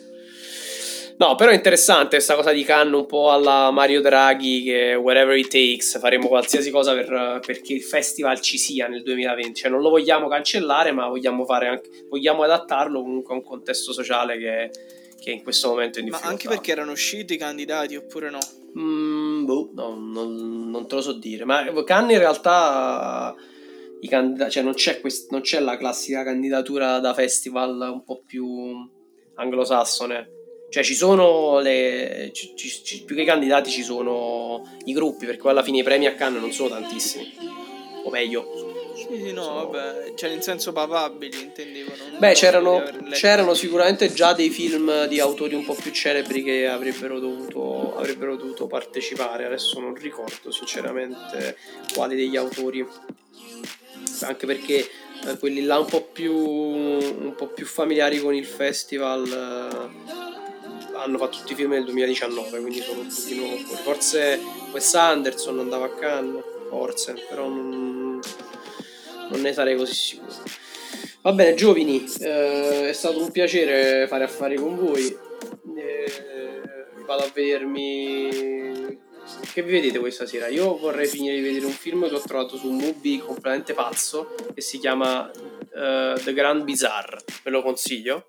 No, però è interessante questa cosa di Cannes un po' alla Mario Draghi che wherever it takes faremo qualsiasi cosa per, perché il festival ci sia nel 2020, cioè non lo vogliamo cancellare ma vogliamo, fare anche, vogliamo adattarlo comunque a un contesto sociale che, che in questo momento è in Ma difficoltà. anche perché erano usciti i candidati oppure no? Mm, boh, no, non, non te lo so dire. Ma Cannes in realtà candida- cioè non, c'è quest- non c'è la classica candidatura da festival un po' più anglosassone. Cioè ci sono le... ci- ci- ci- più che i candidati ci sono i gruppi, perché alla fine i premi a Cannes non sono tantissimi. O meglio, Sì, sì, no, Sono- vabbè, cioè nel senso papabili intendevo. non Beh, c'erano, c'erano sicuramente già dei film di autori un po' più celebri che avrebbero dovuto, avrebbero dovuto partecipare. Adesso non ricordo sinceramente quali degli autori. Anche perché eh, quelli là un po' più, un po' più familiari con il festival eh, hanno fatto tutti i film nel 2019, quindi sono un pochino fuori. Forse Wes Anderson andava a Cannes, forse, però non, non ne sarei così sicuro. Va bene, giovani, eh, è stato un piacere fare affari con voi. Eh, vado a vedermi. Che vi vedete questa sera? Io vorrei finire di vedere un film che ho trovato su Mubi completamente pazzo che si chiama eh, The Grand Bizarre. Ve lo consiglio.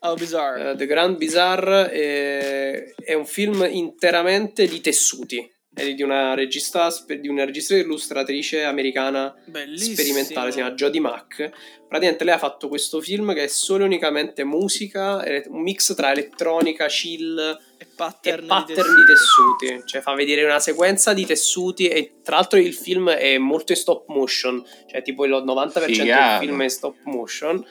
Oh, bizarre. Eh, The Grand Bizarre è, è un film interamente di tessuti. È di una regista, di una regista illustratrice americana Bellissimo. sperimentale, si chiama Jodie Mack. Praticamente lei ha fatto questo film che è solo e unicamente musica, un mix tra elettronica, chill e e pattern, pattern di tessuti. Cioè fa vedere una sequenza di tessuti e tra l'altro il film è molto in stop motion, cioè tipo il 90% del Figata. film è in stop motion.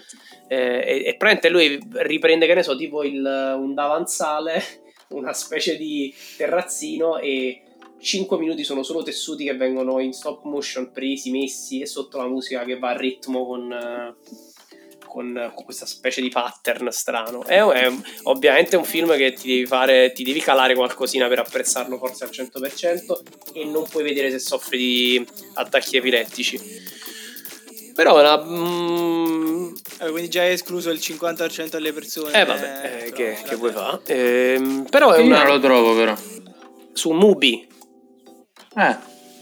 Eh, e, e praticamente lui riprende, che ne so, tipo il, un davanzale, una specie di terrazzino e 5 minuti sono solo tessuti che vengono in stop motion presi, messi e sotto la musica che va a ritmo con, eh, con, con questa specie di pattern strano. È, è ovviamente un film che ti devi fare, ti devi calare qualcosina per apprezzarlo forse al 100% e non puoi vedere se soffri di attacchi epilettici. Però è una... mm, Eh, quindi già hai escluso il 50% delle persone. eh vabbè, eh, però, che, che vuoi fare? Ehm, però è Io una... non lo trovo però. Su Mubi. Eh,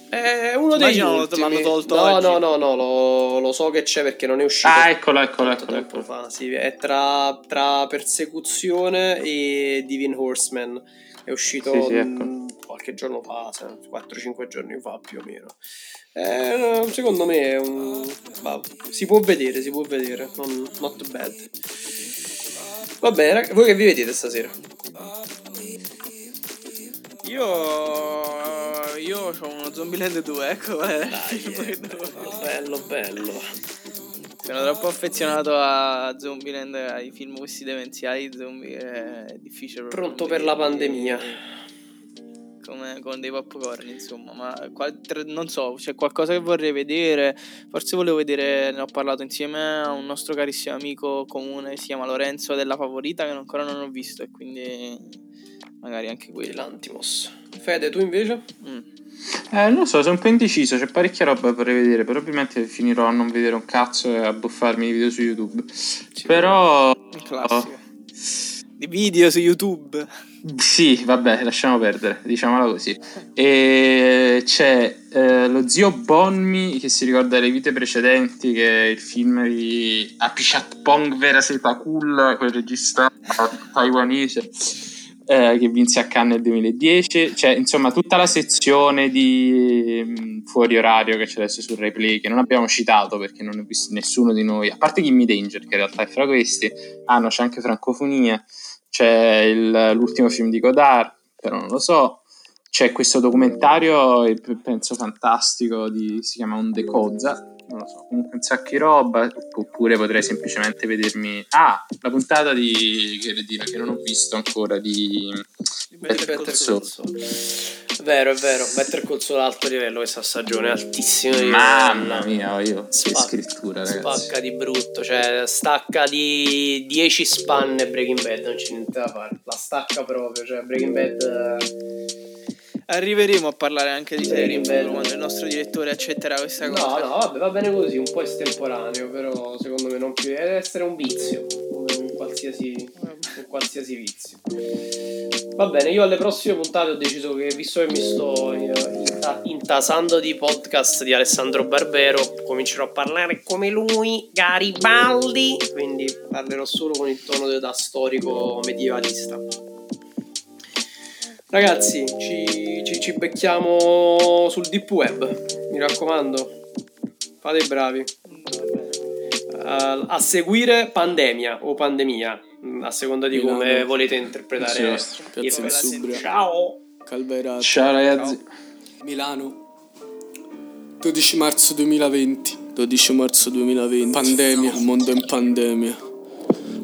È uno degli Immagino lo- ultimi. l'hanno tolto no, oggi. no, no, no, lo, lo so che c'è perché non è uscito. ah, eccolo, eccolo, eccolo. eccolo. fa, sì, è tra, tra Persecuzione e Divine Horseman. È uscito Sì, sì, ecco. mh, qualche giorno fa, se- 4-5 giorni fa più o meno. Eh, secondo me è un... bah, si può vedere, si può vedere, non, not bad. Va bene, voi che vi vedete stasera? Io. Io ho uno Zombieland 2, ecco. Eh. bello, bello. Sono troppo affezionato a Zombieland, ai film questi demenziali zombie. È difficile. Pronto per la pandemia. Come con dei popcorn, insomma. Ma qua- tra- non so, c'è qualcosa che vorrei vedere. Forse volevo vedere. Ne ho parlato insieme a un nostro carissimo amico comune. Si chiama Lorenzo della Favorita. Che ancora non ho visto. E quindi. Magari anche quello. L'Antimos. Fede, tu invece? Mm. Eh, non lo so, sono un po' indeciso, c'è parecchia roba per vedere, probabilmente finirò a non vedere un cazzo e a buffarmi i video su YouTube. Però... Un classico. Di video su YouTube. Sì, vabbè, lasciamo perdere, diciamola così. E c'è eh, lo zio Bonmi che si ricorda le vite precedenti, che è il film di Apichat Pong Vera Seta Cool, quel regista taiwanese. Eh, che vinse a Cannes nel 2010, cioè insomma tutta la sezione di mh, fuori orario che c'è adesso sul replay che non abbiamo citato perché non ho visto nessuno di noi, a parte Gimme Danger che in realtà è fra questi, ah no c'è anche Francofonia, c'è il, l'ultimo film di Godard, però non lo so, c'è questo documentario, penso fantastico, di, si chiama Un Decoza, non lo so, comunque un sacco di roba, oppure potrei semplicemente vedermi... Ah, la puntata di... che, di, che non ho visto ancora, di... Better Call Saul. Vero, è vero, Better Call Saul alto livello questa stagione, altissimo livello. Mamma mia, io, Spacca- che scrittura ragazzi. Spacca di brutto, cioè stacca di 10 spanne Breaking Bad, non c'è niente da fare. La stacca proprio, cioè Breaking Bad... eh, Arriveremo a parlare anche di serie Bello. quando il nostro direttore accetterà questa No, cosa. no, vabbè, va bene così, un po' estemporaneo, però secondo me non più deve essere un vizio, come un qualsiasi, un qualsiasi vizio. Va bene, io alle prossime puntate ho deciso che, visto che mi sto eh, inta- intasando di podcast di Alessandro Barbero, comincerò a parlare come lui, Garibaldi, quindi parlerò solo con il tono da storico medievalista. Ragazzi, ci, ci, ci becchiamo sul deep web, mi raccomando. Fate i bravi. Uh, a seguire pandemia o pandemia, mm, a seconda di Milano. come volete interpretare il. Insubria. Ciao! Calverato. Ciao ragazzi. Milano 12 marzo 2020 12 marzo 2020 Pandemia, il mondo in pandemia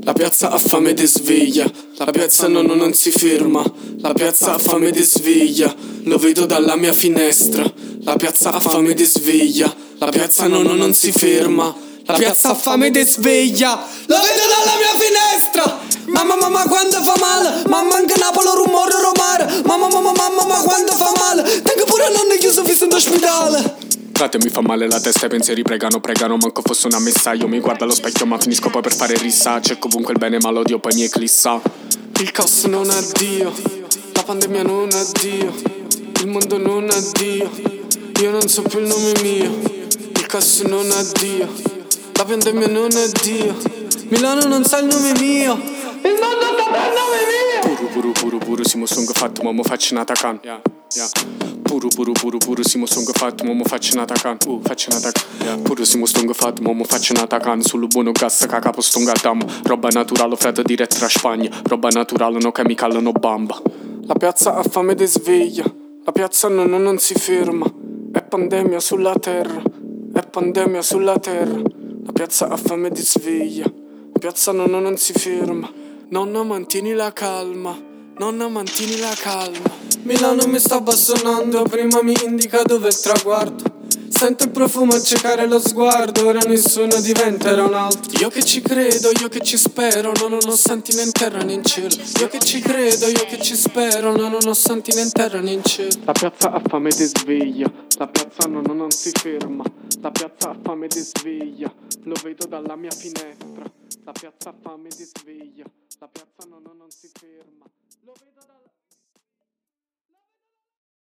La piazza ha fame di sveglia La piazza no, no, non si ferma. La piazza ha fame di sveglia Lo vedo dalla mia finestra. La piazza ha fame di sveglia La piazza no, no, non si ferma. La piazza ha fame di sveglia Lo vedo dalla mia finestra. Mamma mamma quando fa male Mamma anche Napoli rumore romare. Mamma mamma mamma ma quando fa male Tengo pure nonno chiuso fisso in ospedale Frate mi fa male la testa i pensieri pregano pregano Manco fosse una messa. Io mi guardo allo specchio ma finisco poi per fare rissa. Cerco ovunque il bene ma l'odio poi mi eclissa. Il caos non ha Dio La pandemia non ha Dio Il mondo non ha Dio. Io non so più il nome mio Il caos non ha Dio La pandemia non ha Dio. Milano non sa il nome mio Il mondo saprà il nome mio Puru puru Simo song fatto ma mo faccio una tacan yeah, yeah. Puru puru puru puru Simo song fatto ma mo faccio una tacan uh, faccio tacan yeah. Puru simo song fatto ma mo faccio una tacan Sul buono gas che capo stonga dam. Roba naturale freddo diretto tra Spagna. Roba naturale no chemical no bamba. La piazza ha fame di sveglia. La piazza non, non, non si ferma. È pandemia sulla terra. È pandemia sulla terra. La piazza ha fame di sveglia. La piazza non, non, non si ferma. Nonna mantieni la calma Nonna mantieni la calma. Milano mi sta bastonando Prima mi indica dove è il traguardo. Sento il profumo accecare lo sguardo Ora nessuno diventerà un altro. Io che ci credo, io che ci spero Non nonostante né in terra né in cielo. Io che ci credo, io che ci spero Non nonostante né in terra né in cielo. La piazza ha fame di sveglia La piazza non, non si ferma. La piazza ha fame di sveglia Lo vedo dalla mia finestra. La piazza ha fame di sveglia La piazza non, non si ferma.